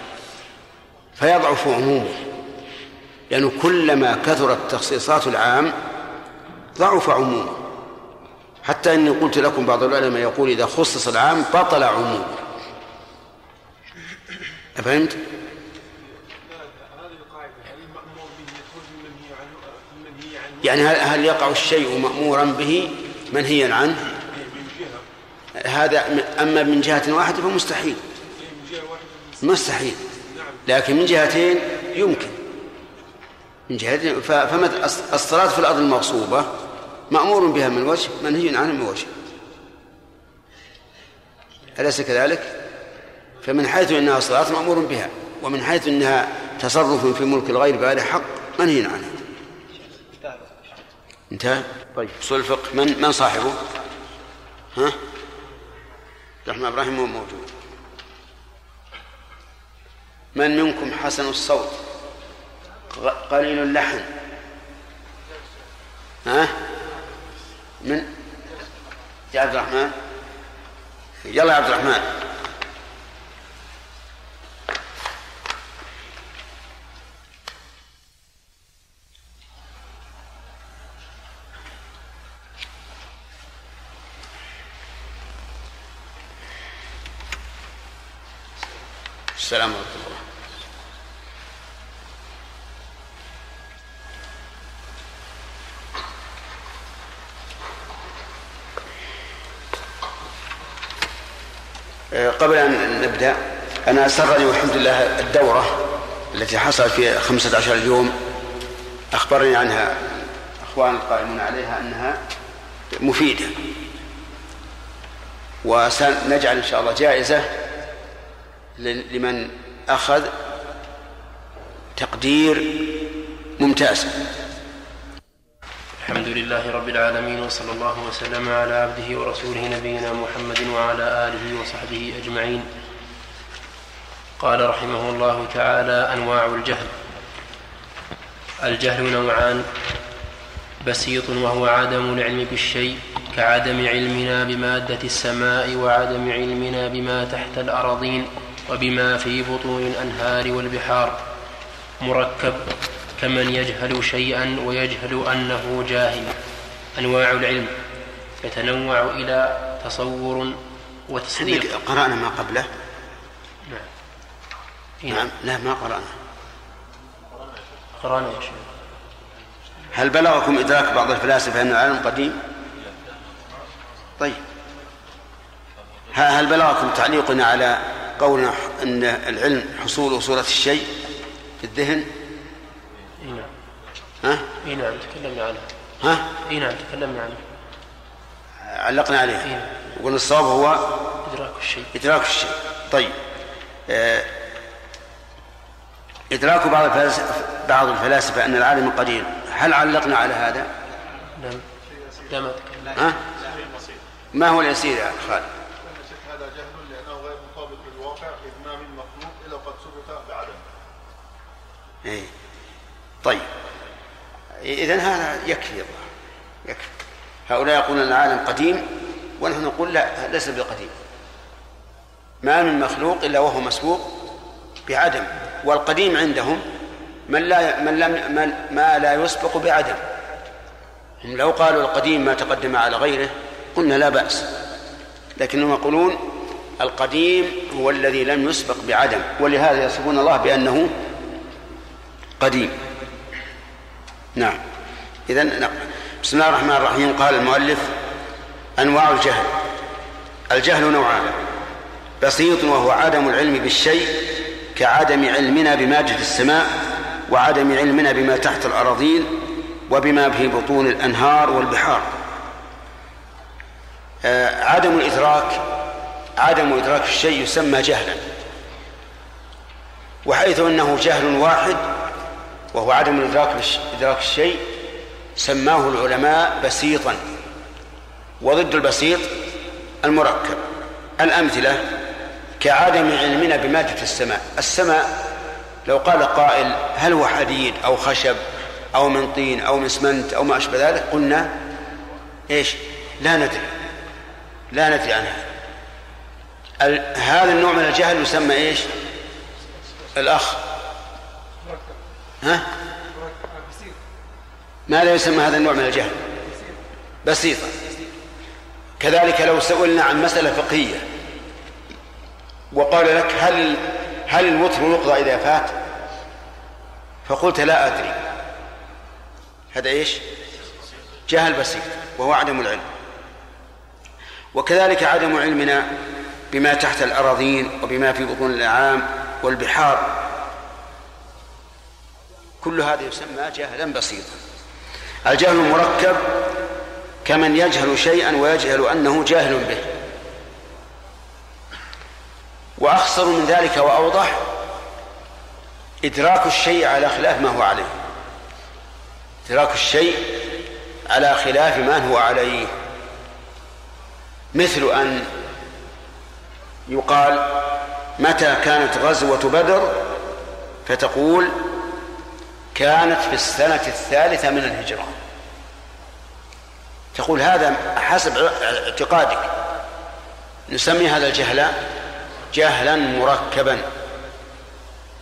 فيضعف عمومه. لأنه كلما كثرت تخصيصات العام ضعف عمومه. حتى إني قلت لكم بعض العلماء يقول إذا خصص العام بطل عموم فهمت؟ يعني هل, هل يقع الشيء مأمورا به منهيا عنه؟ هذا أما من جهة واحدة فمستحيل. مستحيل. لكن من جهتين يمكن. من جهتين فالصلاة في الأرض المغصوبة مأمور بها من وجه منهي عنه من وجه. أليس كذلك؟ فمن حيث أنها صلاة مأمور بها ومن حيث أنها تصرف في ملك الغير بغير حق منهي عنه. انتهى؟ طيب. أصول الفقه من من صاحبه؟ ها؟ الرحمن إبراهيم مو موجود. من منكم حسن الصوت؟ قليل اللحن. ها؟ من؟ يا عبد الرحمن. يلا يا عبد الرحمن السلام ورحمة الله آه، قبل أن نبدأ أنا سرني والحمد لله الدورة التي حصلت في خمسة عشر يوم أخبرني عنها أخوان القائمون عليها أنها مفيدة. وسنجعل إن شاء الله جائزة لمن أخذ تقدير ممتاز. الحمد لله رب العالمين وصلى الله وسلم على عبده ورسوله نبينا محمد وعلى آله وصحبه أجمعين. قال رحمه الله تعالى أنواع الجهل. الجهل نوعان بسيط وهو عدم العلم بالشيء كعدم علمنا بمادة السماء وعدم علمنا بما تحت الأراضين وبما في بطون الأنهار والبحار. مركب كمن يجهل شيئا ويجهل أنه جاهل. أنواع العلم يتنوع إلى تصور وتصديق. قرأنا ما قبله؟ نعم. لا ما قرأنا. قرأنا يا شيخ. هل بلغكم إدراك بعض الفلاسفة أن العالم قديم؟ طيب. هل بلغكم تعليقنا على قولنا أن العلم حصول صورة الشيء في الذهن؟ اي نعم. ها؟ اي نعم تكلمنا عنه. ها؟ اي نعم تكلمنا عنه. علقنا عليه. نعم. وقلنا الصواب هو إدراك الشيء. إدراك الشيء. طيب. آه، إدراك بعض الفلاسفة بعض الفلاسفة أن العالم قدير هل علقنا على هذا؟ نعم لا ما؟ ما هو اليسير يا خالد؟ هذا جهل لأنه غير مطابق للواقع إذ ما من مخلوق إلا قد ثبت بعدم إيه. طيب إذا هذا يكفي الله يكفي هؤلاء يقولون العالم قديم ونحن نقول لا ليس بقديم ما من مخلوق إلا وهو مسبوق بعدم والقديم عندهم من لا من لم من ما لا يسبق بعدم. هم لو قالوا القديم ما تقدم على غيره قلنا لا بأس. لكنهم يقولون القديم هو الذي لم يسبق بعدم ولهذا يصفون الله بأنه قديم. نعم. إذا نقرأ بسم الله الرحمن الرحيم. قال المؤلف أنواع الجهل. الجهل نوعان بسيط وهو عدم العلم بالشيء كعدم علمنا بمادة السماء وعدم علمنا بما تحت الأراضين وبما في بطون الأنهار والبحار. آه عدم الإدراك عدم إدراك الشيء يسمى جهلا. وحيث أنه جهل واحد وهو عدم إدراك إدراك الشيء سماه العلماء بسيطا. وضد البسيط المركب الأمثلة كعدم علمنا بمادة السماء. السماء لو قال قائل هل هو حديد أو خشب أو من طين أو من اسمنت أو ما أشبه ذلك قلنا إيش؟ لا ندري. لا ندري عنها. هذا النوع من الجهل يسمى إيش؟ الأخ. ها؟ ماذا يسمى هذا النوع من الجهل؟ بسيطة. كذلك لو سئلنا عن مسألة فقهية وقال لك هل هل الوتر يقضى إذا فات؟ فقلت لا أدري. هذا إيش؟ جهل بسيط وهو عدم العلم. وكذلك عدم علمنا بما تحت الأراضين وبما في بطون الأعام والبحار. كل هذا يسمى جهلا بسيطا. الجهل المركب كمن يجهل شيئا ويجهل أنه جاهل به. وأخصر من ذلك وأوضح إدراك الشيء على خلاف ما هو عليه. إدراك الشيء على خلاف ما هو عليه. مثل أن يقال متى كانت غزوة بدر فتقول كانت في السنة الثالثة من الهجرة. تقول هذا حسب اعتقادك. نسمي هذا الجهل جهلا مركبا.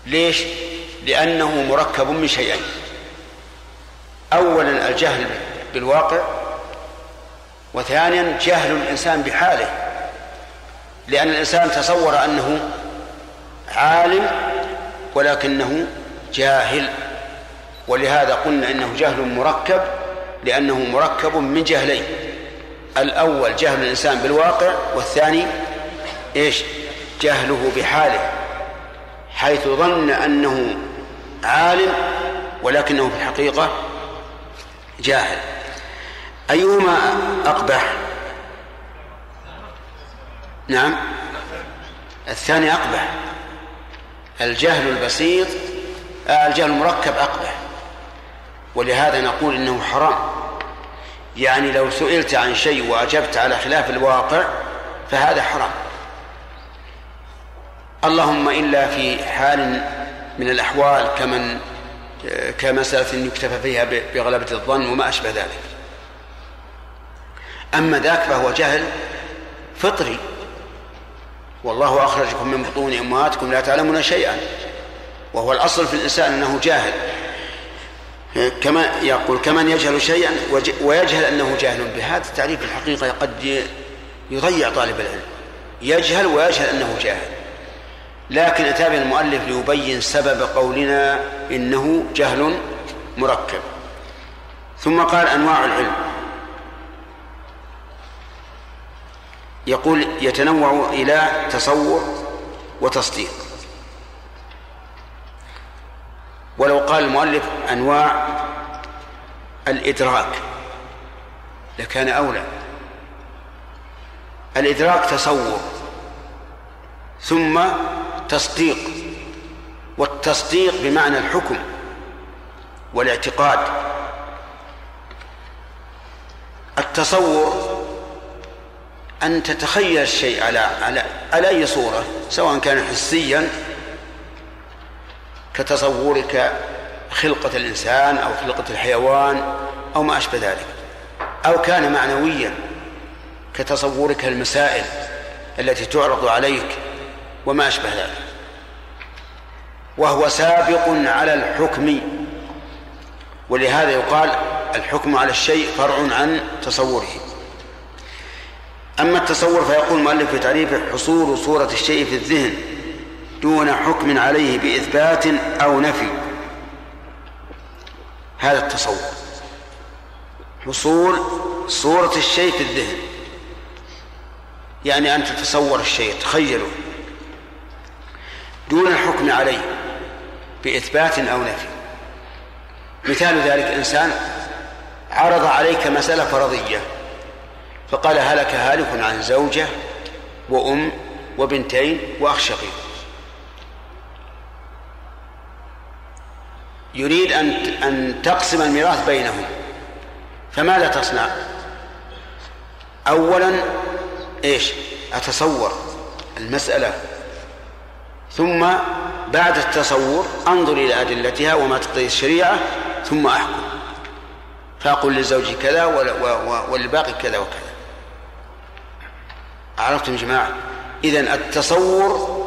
ليش؟ لأنه مركب من شيئين. أولا الجهل بالواقع وثانيا جهل الإنسان بحاله. لأن الإنسان تصور أنه عالم ولكنه جاهل. ولهذا قلنا إنه جهل مركب لأنه مركب من جهلين. الأول جهل الإنسان بالواقع والثاني إيش؟ جهله بحاله حيث ظن أنه عالم ولكنه في الحقيقة جاهل. أيهما أقبح؟ نعم. الثاني أقبح. الجهل البسيط آه، الجهل المركب أقبح. ولهذا نقول إنه حرام. يعني لو سئلت عن شيء وأجبت على خلاف الواقع فهذا حرام. اللهم إلا في حال من الأحوال كمن كمسألة يكتفى فيها بغلبة الظن وما أشبه ذلك. أما ذاك فهو جهل فطري. والله أخرجكم من بطون أمهاتكم لا تعلمون شيئا. وهو الأصل في الإنسان أنه جاهل. كما يقول كمن يجهل شيئا ويجهل أنه جاهل. بهذا التعريف الحقيقة قد يضيع طالب العلم. يجهل ويجهل أنه جاهل. لكن أتى المؤلف ليبين سبب قولنا إنه جهل مركب. ثم قال أنواع العلم. يقول يتنوع إلى تصور وتصديق. ولو قال المؤلف أنواع الإدراك لكان أولى. الإدراك تصور. ثم تصديق والتصديق بمعنى الحكم والاعتقاد. التصور أن تتخيل الشيء على على على أي صورة سواء كان حسيا كتصورك خلقة الإنسان أو خلقة الحيوان أو ما أشبه ذلك أو كان معنويا كتصورك المسائل التي تعرض عليك وما أشبه ذلك. وهو سابق على الحكم. ولهذا يقال الحكم على الشيء فرع عن تصوره. أما التصور فيقول المؤلف في تعريفه حصول صورة الشيء في الذهن دون حكم عليه بإثبات أو نفي. هذا التصور. حصول صورة الشيء في الذهن. يعني أن تتصور الشيء تخيله. دون الحكم عليه بإثبات أو نفي مثال ذلك إنسان عرض عليك مسألة فرضية فقال هلك هالك عن زوجة وأم وبنتين وأخ شقيق يريد أن أن تقسم الميراث بينهم فماذا تصنع؟ أولا إيش؟ أتصور المسألة ثم بعد التصور انظر إلى أدلتها وما تقتضي الشريعة ثم أحكم. فأقول للزوج كذا وللباقي كذا وكذا. عرفتم يا جماعة؟ إذن التصور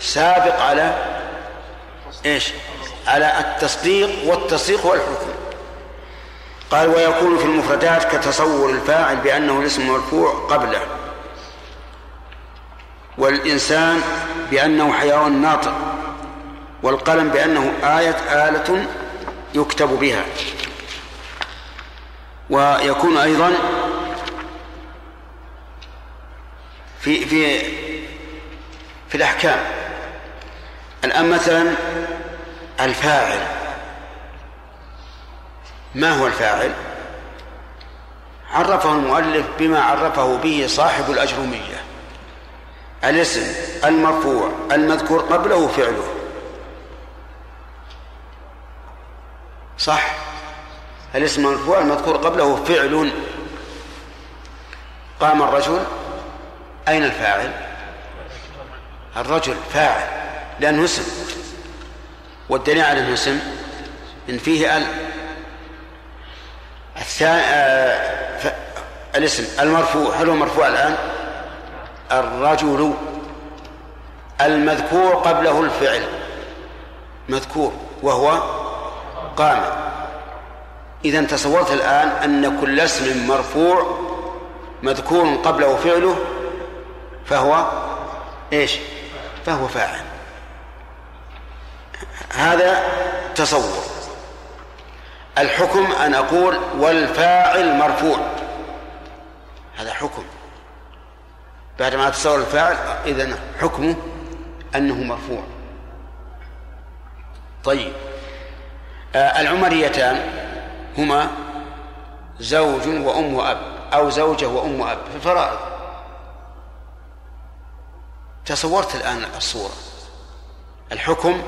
سابق على إيش؟ على التصديق والتصديق والحكم. قال ويكون في المفردات كتصور الفاعل بأنه الاسم مرفوع قبله. والإنسان بأنه حيوان ناطق والقلم بأنه آية آلة يكتب بها. ويكون أيضا في في في الأحكام. الآن مثلا الفاعل. ما هو الفاعل؟ عرفه المؤلف بما عرفه به صاحب الأجرمية الاسم المرفوع المذكور قبله فعله. صح. الاسم المرفوع المذكور قبله فعل. قام الرجل. أين الفاعل؟ الرجل فاعل لأنه اسم. والدليل على أنه اسم إن فيه ال الثاني آه الاسم المرفوع. هل هو مرفوع الآن؟ الرجل المذكور قبله الفعل. مذكور وهو قام. إذا تصورت الآن أن كل اسم مرفوع مذكور قبله فعله فهو إيش؟ فهو فاعل. هذا تصور. الحكم أن أقول والفاعل مرفوع. هذا حكم. بعد ما تصور الفاعل إذا حكمه أنه مرفوع. طيب. آه العمريتان هما زوج وأم وأب أو زوجة وأم وأب في الفرائض. تصورت الآن الصورة. الحكم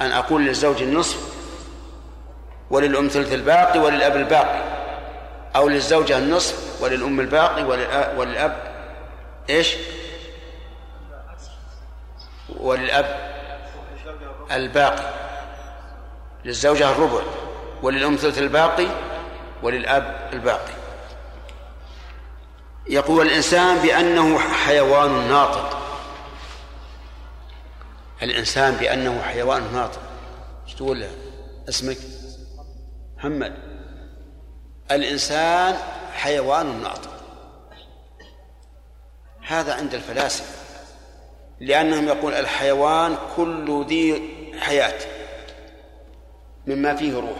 أن أقول للزوج النصف وللأم ثلث الباقي وللأب الباقي أو للزوجة النصف وللأم الباقي وللأب إيش؟ وللأب الباقي للزوجة الربع وللأم ثلث الباقي وللأب الباقي. يقول الإنسان بأنه حيوان ناطق. الإنسان بأنه حيوان ناطق. إيش تقول له؟ اسمك؟ محمد. الإنسان حيوان ناطق. هذا عند الفلاسفة لأنهم يقول الحيوان كل ذي حياة مما فيه روح.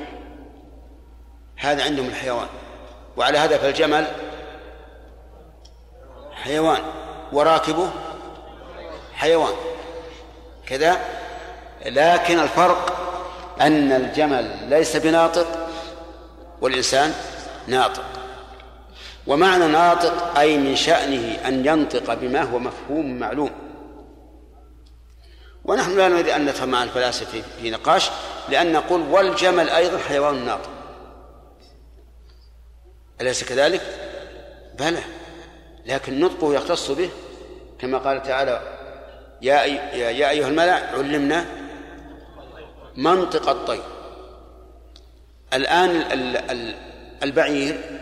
هذا عندهم الحيوان. وعلى هذا فالجمل حيوان وراكبه حيوان. كذا. لكن الفرق أن الجمل ليس بناطق والإنسان ناطق. ومعنى ناطق أي من شأنه أن ينطق بما هو مفهوم معلوم. ونحن لا نريد أن ندخل مع الفلاسفة في نقاش لأن نقول والجمل أيضا حيوان ناطق. أليس كذلك؟ بلى. لكن نطقه يختص به كما قال تعالى يا يا أيها الملأ علمنا منطق الطير. الآن البعير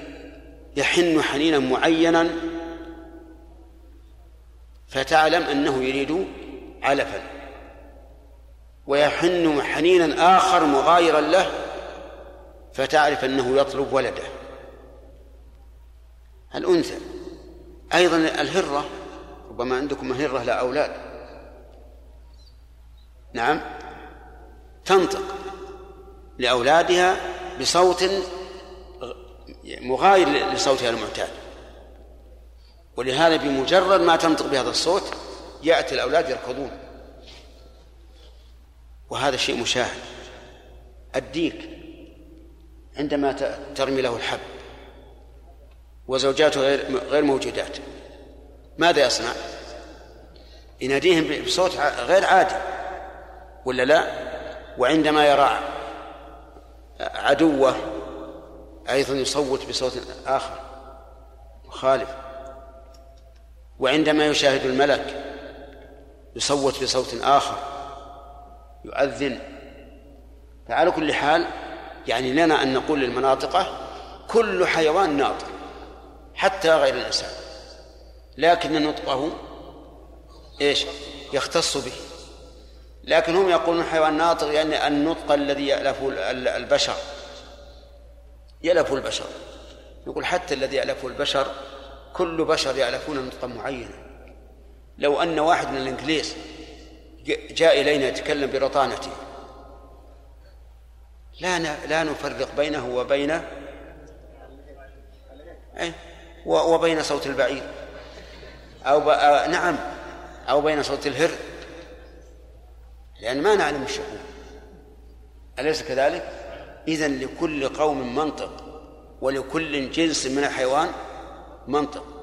يحن حنينا معينا فتعلم أنه يريد علفا ويحن حنينا آخر مغايرا له فتعرف أنه يطلب ولده. الأنثى. أيضا الهرة ربما عندكم هرة لا أولاد نعم. تنطق لأولادها بصوت مغاير لصوتها المعتاد ولهذا بمجرد ما تنطق بهذا الصوت يأتي الأولاد يركضون وهذا شيء مشاهد الديك عندما ترمي له الحب وزوجاته غير غير موجودات ماذا يصنع؟ يناديهم بصوت غير عادي ولا لا؟ وعندما يرى عدوه أيضا يصوت بصوت آخر مخالف. وعندما يشاهد الملك يصوت بصوت آخر يؤذن. فعلى كل حال يعني لنا أن نقول للمناطقة كل حيوان ناطق حتى غير الإنسان. لكن نطقه إيش؟ يختص به. لكن هم يقولون حيوان ناطق يعني النطق الذي يألفه البشر. يألف البشر نقول حتى الذي يألفه البشر كل بشر يألفون نطقا معينا لو أن واحد من الإنجليز جاء إلينا يتكلم برطانته لا لا نفرق بينه وبين إيه؟ وبين صوت البعير أو. آه نعم أو بين صوت الهر لأن ما نعلم الشهور أليس كذلك؟ إذن لكل قوم منطق ولكل جنس من الحيوان منطق.